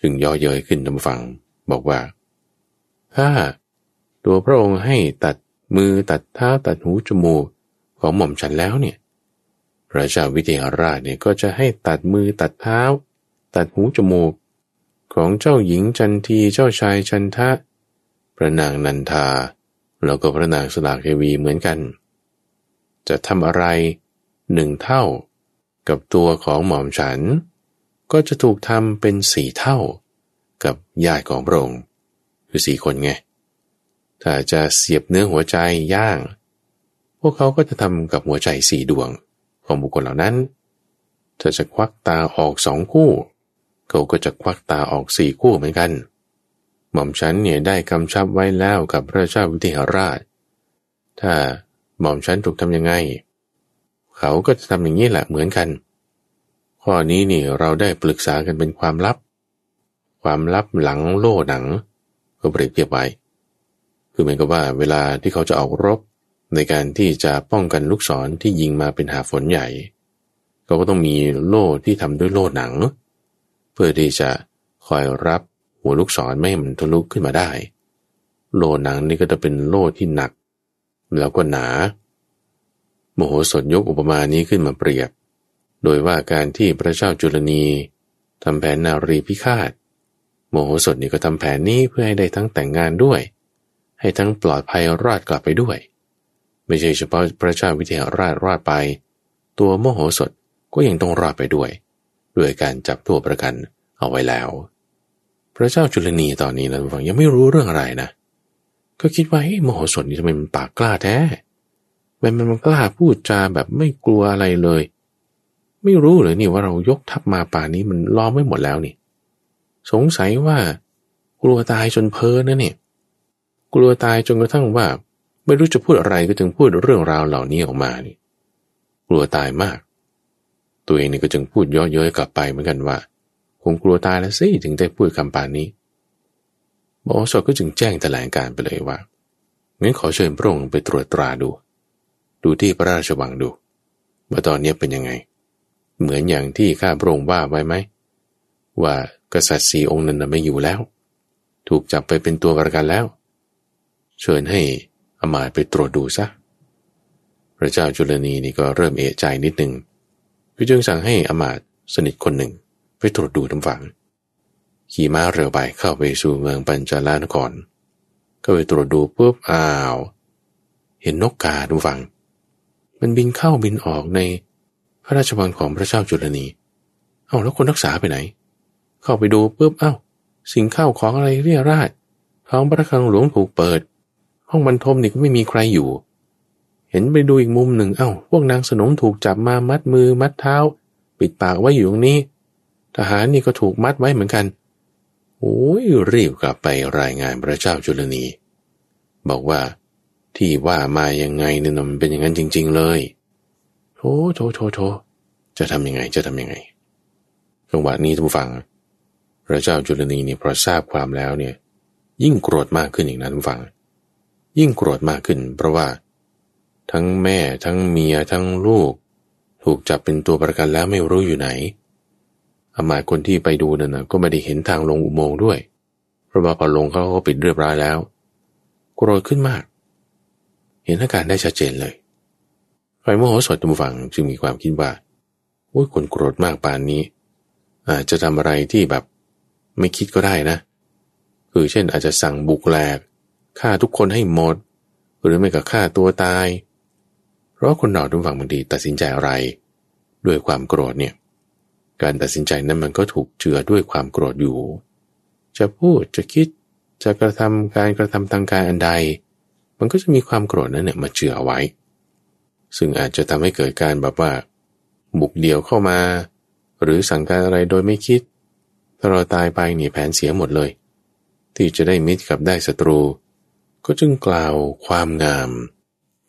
จึงย่อเย้ยขึ้นทำฟัง บอกว่า ถ้าตัวพระองค์ให้ตัดมือตัดเท้าตัดหูจมูกของหม่อมฉันแล้วเนี่ยพระเจ้าวิเทหราชเนี่ยก็จะให้ตัดมือตัดเท้า ตัดหูจมูก ของเจ้าหญิงจันทีเจ้าชายชันทะ พระนางนันทา แล้วก็พระนางสลากเทวีเหมือนกัน จะทำอะไรหนึ่งเท่า กับตัวของหม่อมฉัน ก็จะถูกทำเป็นสี่เท่า กับญาติของพระองค์คือสี่คนไง ถ้าจะเสียบเนื้อหัวใจย่าง พวกเขาก็จะทำกับหัวใจสี่ดวงของบุคคลเหล่านั้น ถ้าจะควักตาออกสองคู่ เขาก็จะควักตาออกสี่คู่เหมือนกัน หม่อมฉันเนี่ยได้กำชับไว้แล้วกับพระเจ้าวิเทหราช ถ้าหม่อมฉันถูกทำยังไง เขาก็จะทำอย่างนี้แหละเหมือนกัน ข้อนี้นี่เราได้ปรึกษากันเป็นความลับ ความลับหลังโล่หนังก็เปรียบเทียบไว้คือเหมือนกับว่าเวลาที่เขาจะออกรบ ในการที่จะป้องกันลูกศรที่ยิงมาเป็นหาฝนใหญ่เขาก็ต้องมีโล่ที่ทำด้วยโล่หนัง เพื่อที่จะคอยรับหัวลูกศรไม่ให้มันทะลุขึ้นมาได้ โล่หนังนี่ก็จะเป็นโล่ที่หนัก แล้วก็หนา โมโหสถยกอุปมานี้ขึ้นมาเปรียบ โดยว่าการที่พระเจ้าจุลนีทำแผนนารีพิฆาต โมโหสถนี่ก็ทำแผนนี้เพื่อให้ได้ทั้งแต่งงานด้วย ให้ทั้งปลอดภัยรอดกลับไปด้วย ไม่ใช่เฉพาะพระเจ้าวิเทหราชรอดไป ตัวโมโหสถก็ยังต้องรอดไปด้วย ด้วยการจับตัวประกันเอาไว้แล้ว พระเจ้าจุลนีตอนนี้นะฟังยังไม่รู้เรื่องอะไรนะ ก็คิดว่าเฮ้ยโมโหสถนี่ทำไมมันปากกล้าแท้มันมันกล้าพูดจาแบบไม่กลัวอะไรเลยไไม่รู้เลยนี่ว่าเรายกทัพมาป่านี้มันล้อมไม่หมดแล้วนี่ สงสัยว่ากลัวตายจนเพ้อนะเนี่ย กลัวตายจนกระทั่งว่า ไม่รู้จะพูดอะไรก็จึงพูดเรื่องราวเหล่านี้ออกมานี่ กลัวตายมาก ตัวเองนี่ก็จึงพูดย่อเย้ยกลับไปเหมือนกันว่า คงกลัวตายแล้วสิถึงได้พูดคำปานนี้บอสก็จึงแจ้งแถลงการไปเลยว่างั้นขอเชิญพระองค์ไปตรวจตราดู ดูที่พระราชวังดูว่าตอนนี้เป็นยังไง เหมือนอย่างที่ข้าพระองค์ว่าไว้ไหม ว่ากษัตริย์สีองค์นั้นไม่อยู่แล้ว ถูกจับไปเป็นตัวประกันแล้ว เชิญให้อมาตไปตรวจดูซะ พระเจ้าจุลนีนี่ก็เริ่มเอะใจนิดหนึ่งก็จึงสั่งให้อมาตสนิทคนหนึ่งไปตรวจดูทำฝัง ขี่ม้าเรือใบเข้าไปสู่เมืองปัญจาลานครก็ไปตรวจดูปุ๊บอ้าว เห็นนกกาดูฟัง มันบินเข้าบินออกในพระราชวังของพระเจ้าจุลนี เอ้าแล้วคนรักษาไปไหน เข้าไปดูปุ๊บเอ้า สิ่งข้าวของอะไรเรียราดท้องพระคลังหลวงถูกเปิด ห้องบรรทมนี่ก็ไม่มีใครอยู่ เห็นไปดูอีกมุมหนึ่งเอา้า พวกนางสนมถูกจับมามัดมือมัดเท้า ปิดปากไว้อยู่ตรงนี้ ทหารนี่ก็ถูกมัดไว้เหมือนกันโอ้ยรีบกลับไปรายงานพระเจ้าจุลนี บอกว่าที่ว่ามายังไงเนี่ยมันเป็นอย่างนั้นจริง ๆ เลยโถโถโถโถจะทำยังไงจะทำยังไงจังหวะนี้ท่านฟัง พระเจ้าจุลนีเนี่ยพอทราบความแล้วเนี่ย ยิ่งโกรธมากขึ้นอีกนะท่านฟัง ยิ่งโกรธมากขึ้น เพราะว่า ทั้งแม่ทั้งเมียทั้งลูก ถูกจับเป็นตัวประกันแล้วไม่รู้อยู่ไหนอามาคนที่ไปดูนั่นนะก็ไม่ได้เห็นทางลงอุโมงค์ด้วย เพราะว่าพอลงเขาก็ปิดเรียบร้อยแล้วโกรธขึ้นมาก เห็นอาการได้ชัดเจนเลยฝ่ายโมโหสดตุมฝังจึงมีความคิดว่าโอ้ยคนโกรธมากปานนี้ อาจจะทำอะไรที่แบบ ไม่คิดก็ได้นะ คือเช่นอาจจะสั่งบุกแหลกฆ่าทุกคนให้หมด หรือไม่ก็ฆ่าตัวตาย เพราะคนเราทุกฝั่งบางทีตัดสินใจอะไร ด้วยความโกรธเนี่ย การตัดสินใจนั้นมันก็ถูกเจือด้วยความโกรธอยู่ จะพูดจะคิดจะกระทำการกระทำทางกายอันใด มันก็จะมีความโกรธนั้นเนี่ยมาเจือไว้ ซึ่งอาจจะทำให้เกิดการแบบว่า บุกเดี่ยวเข้ามา หรือสั่งการอะไรโดยไม่คิด ถ้าเราตายไปนี่แผนเสียหมดเลย ที่จะได้มิตรกับได้ศัตรู ก็จึงกล่าวความงาม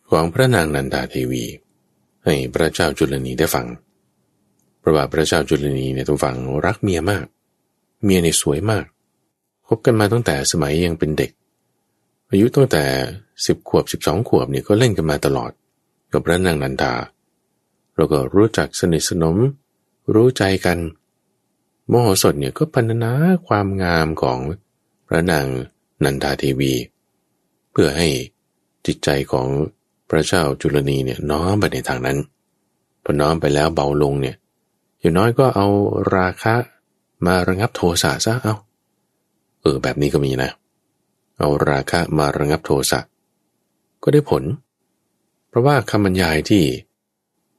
ของพระนางนันดาเทวี ให้พระเจ้าจุลนีได้ฟังระว่าพระเจ้าจุลนีเนี่ยทุกฝังรักเมียมาก เมียเนี่ยสวยมาก คบกันมาตั้งแต่สมัยยังเป็นเด็ก อายุตั้งแต่สิบขวบสิบสองขวบเนี่ยก็เล่นกันมาตลอด กับพระนางนันทาเราก็รู้จักสนิทสนม รู้ใจกัน มโหสดเนี่ยก็พันนาความงามของพระนางนันทาเทวี เพื่อให้จิตใจของพระเจ้าจุลนีเนี่ยน้อมไปในทางนั้นพอน้อมไปแล้วเบาลงเนี่ยอย่างน้อยก็เอาราคะมาระงับโทสะซะเอาเออแบบนี้ก็มีนะ เอาราคะมาระงับโทสะก็ได้ผล เพราะว่าคำบรรยายที่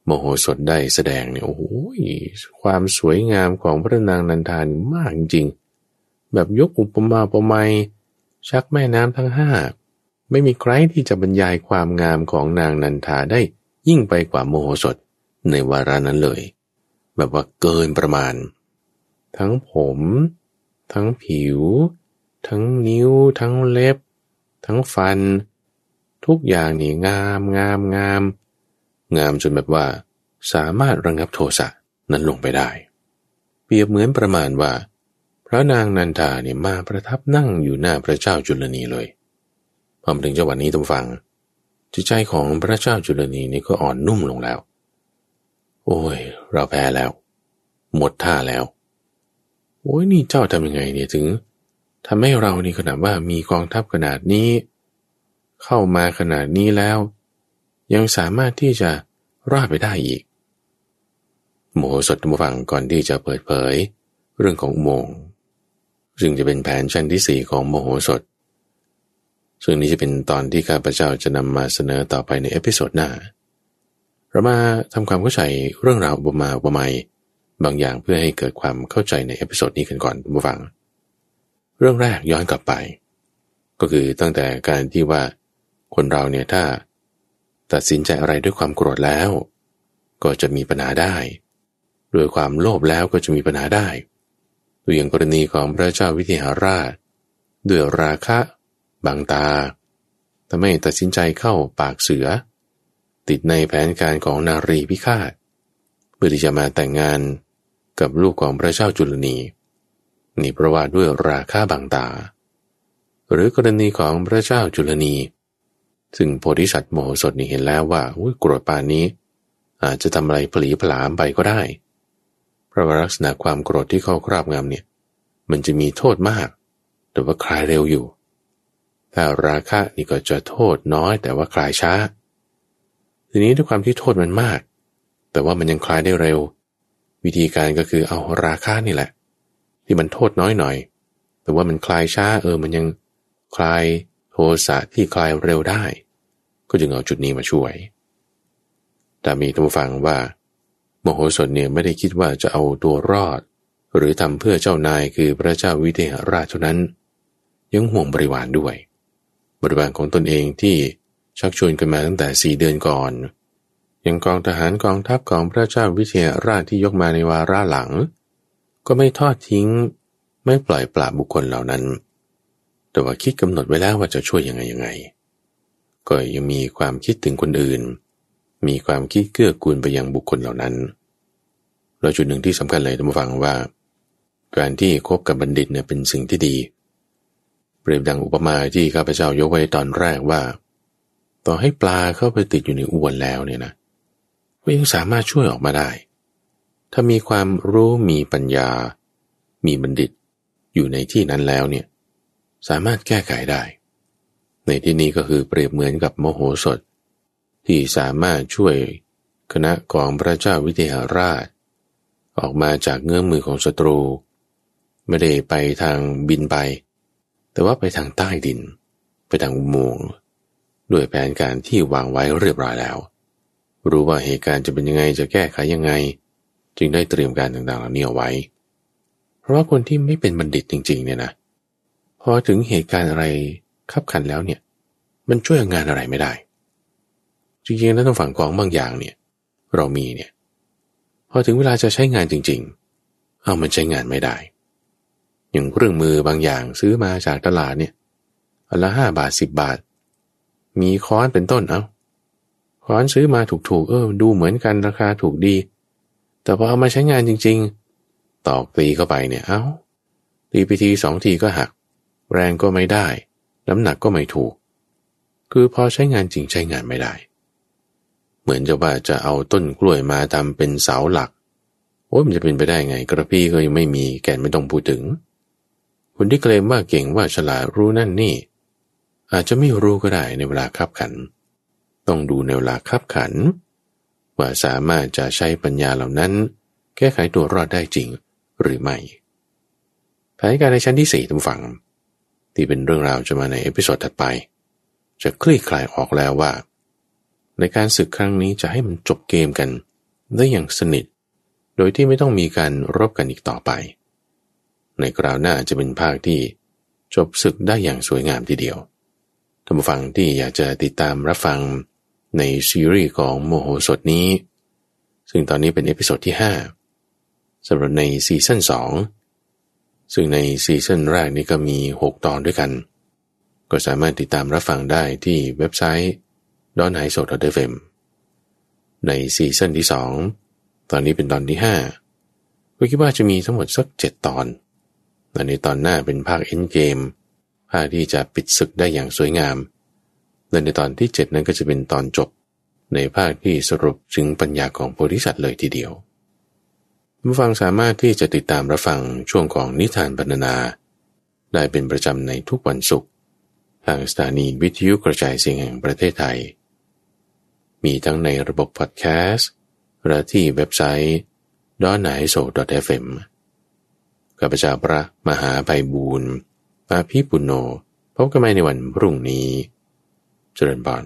มโหสดได้แสดงเนี่ยโอ้โหความสวยงามของพระนางนันทานมากจริง แบบยกอุปมาอุปไมยชักแม่น้ำทั้งห้าไม่มีใครที่จะบรรยายความงามของนางนันทาได้ยิ่งไปกว่าโมโหสดในวาระนั้นเลย แบบว่าเกินประมาณ ทั้งผม ทั้งผิว ทั้งนิ้ว ทั้งเล็บ ทั้งฟัน ทุกอย่างนี่งามงามงามงาม งามจนแบบว่า สามารถระงับโทสะนั้นลงไปได้ เปรียบเหมือนประมาณว่า พระนางนันทาเนี่ยมาประทับนั่งอยู่หน้าพระเจ้าจุลนีเลยพอมาถึงจังหวะนี้ต้องฟัง จิตใจของพระเจ้าจุลนีนี่ก็อ่อนนุ่มลงแล้ว โอ้ย เราแพ้แล้ว หมดท่าแล้ว โอ้ยนี่เจ้าทำยังไงเนี่ยถึงทำให้เรานี่ขนาดว่ามีกองทัพขนาดนี้ เข้ามาขนาดนี้แล้ว ยังสามารถที่จะรอดไปได้อีกมโหสถท่านผู้ฟังก่อนที่จะเปิดเผย เรื่องของอุโมงค์ซึ่งจะเป็นแผนชั้นที่สี่ของมโหสถซึ่งนี้จะเป็นตอนที่ข้าพเจ้าจะนำมาเสนอต่อไปใน episode หน้า เรามาทำความเข้าใจเรื่องราวอุปมาอุปไมยบางอย่างเพื่อให้เกิดความเข้าใจใน episode นี้กันก่อนท่านผู้ฟัง เรื่องแรกย้อนกลับไป ก็คือตั้งแต่การที่ว่าคนเราเนี่ยถ้า ตัดสินใจอะไรด้วยความโกรธแล้ว ก็จะมีปัญหาได้ ด้วยความโลภแล้วก็จะมีปัญหาได้ตัวอย่างกรณีของพระเจ้าวิเทหราช ด้วยราคะบางตาทำให้ตัดสินใจเข้าปากเสือ ติดในแผนการของนารีพิฆาตเพื่อที่จะมาแต่งงานกับลูกของพระเจ้าจุลนีนี่เพราะว่าด้วยราคาบางตา หรือกรณีของพระเจ้าจุลนี ซึ่งโพธิสัตว์โมโหสถนี่เห็นแล้วว่าอุ้ยกรดปานนี้ อาจจะทำอะไรผลีผลามไปก็ได้ เพราะลักษณะความโกรธที่เข้าครอบงำเนี่ย มันจะมีโทษมาก แต่ว่าคลายเร็วอยู่ ถ้าราคะนี่ก็จะโทษน้อยแต่ว่าคลายช้า ทีนี้ด้วยความที่โทษมันมาก แต่ว่ามันยังคลายได้เร็ว วิธีการก็คือเอาราคานี่แหละ ที่มันโทษน้อยหน่อย แต่ว่ามันคลายช้าเออมันยังคลาย สะที่คลายเร็วได้ ก็จึงเอาจุดนี้มาช่วย แต่มีท่านฟังว่า โมโหสถเนี่ยไม่ได้คิดว่าจะเอาตัวรอด หรือทำเพื่อเจ้านายคือพระเจ้าวิเทหราชเท่านั้น ยังห่วงบริวารด้วย บริวารของตนเองที่ชักชวนกันมาตั้งแต่สี่เดือนก่อนยังกองทหารกองทัพของพระเจ้าวิเทหราชที่ยกมาในวาระหลัง ก็ไม่ทอดทิ้ง ไม่ปล่อยปละบุคคลเหล่านั้น แต่ว่าคิดกำหนดไว้แล้วว่าจะช่วยยังไงยังไง ก็ยังมีความคิดถึงคนอื่น มีความคิดเกื้อกูลไปยังบุคคลเหล่านั้น เราจุดหนึ่งที่สำคัญเลยท่านผู้ฟังว่า การที่คบกับบัณฑิตเนี่ยเป็นสิ่งที่ดี เปรียบดังอุปมาที่ข้าพเจ้ายกไว้ตอนแรกว่า ต่อให้ปลาเข้าไปติดอยู่ในอวนแล้วเนี่ยนะก็ยังสามารถช่วยออกมาได้ ถ้ามีความรู้มีปัญญา มีบัณฑิตอยู่ในที่นั้นแล้วเนี่ย สามารถแก้ไขได้ ในที่นี้ก็คือเปรียบเหมือนกับโมโหสถ ที่สามารถช่วยคณะของพระเจ้าวิเทหราช ออกมาจากเงื้อมมือของศัตรู ไม่ได้ไปทางบินไป แต่ว่าไปทางใต้ดิน ไปทางอุโมงค์ด้วยแผนการที่วางไว้เรียบร้อยแล้ว รู้ว่าเหตุการณ์จะเป็นยังไงจะแก้ไขยังไง จึงได้เตรียมการต่างๆเหล่านี้เอาไว้ เพราะว่าคนที่ไม่เป็นบัณฑิตจริงๆเนี่ยนะ พอถึงเหตุการณ์อะไรขับขันแล้วเนี่ย มันช่วยงานอะไรไม่ได้ จริงๆแล้วต้องฝั่งของบางอย่างเนี่ย เรามีเนี่ย พอถึงเวลาจะใช้งานจริง ๆ เอามันใช้งานไม่ได้ อย่างเครื่องมือบางอย่างซื้อมาจากตลาดเนี่ยอันละห้าบาทสิบบาท มีค้อนเป็นต้นเอา้าค้อนซื้อมาถูกๆ เออ ดูเหมือนกันราคาถูกดี แต่พอเอามาใช้งานจริง ๆ ตอกตีเข้าไปเนี่ยเอา้าตีไปทีสองทีก็หัก แรงก็ไม่ได้ น้ำหนักก็ไม่ถูก คือพอใช้งานจริงใช้งานไม่ได้ เหมือนจะว่าจะเอาต้นกล้วยมาทำเป็นเสาหลักโอ้ยมันจะเป็นไปได้ไง กระพี้ก็ยังไม่มีแก่นไม่ต้องพูดถึง คนที่เคลมว่าเก่งว่าฉลาดรู้นั่นนี่ อาจจะไม่รู้ก็ได้ในเวลาคับขัน ต้องดูในเวลาคับขัน ว่าสามารถจะใช้ปัญญาเหล่านั้น แก้ไขตัวรอดได้จริงหรือไม่แผนการในชั้นที่สี่ท่านผู้ฟัง ที่เป็นเรื่องราวจะมาใน episode ถัดไป จะคลี่คลายออกแล้วว่า ในการศึกครั้งนี้จะให้มันจบเกมกันได้อย่างสนิท โดยที่ไม่ต้องมีการรบกันอีกต่อไป ในคราวหน้าจะเป็นภาคที่จบศึกได้อย่างสวยงามทีเดียวท่านผู้ฟังที่อยากจะติดตามรับฟังในซีรีส์ของมโหสถนี้ ซึ่งตอนนี้เป็น episode ที่ 5สำหรับในซีซั่น2 ซึ่งในซีซั่นแรกนี้ก็มี 6 ตอนด้วยกัน ก็สามารถติดตามรับฟังได้ที่เว็บไซต์ดอนไฮโซดเฟมในซีซั่นที่ 2 ตอนนี้เป็นตอนที่ 5 ก็คิดว่าจะมีทั้งหมดสัก 7 ตอนและในตอนหน้าเป็นภาค end game ภาคที่จะปิดศึกได้อย่างสวยงาม และในตอนที่ 7 นั้นก็จะเป็นตอนจบ ในภาคที่สรุปถึงปัญญาของโพธิสัตว์เลยทีเดียว ผู้ฟังสามารถที่จะติดตามรับฟังช่วงของนิทานบรรณนา ได้เป็นประจำในทุกวันศุกร์ทางสถานีวิทยุกระจายเสียงแห่งประเทศไทย มีทั้งในระบบพอดแคสต์และที่เว็บไซต์ดอนไนโซ .fm ข้าพเจ้าพระมหาไพบูรณ์อาภีปุณโญพบกันใหม่ในวันพรุ่งนี้ เจริญบาน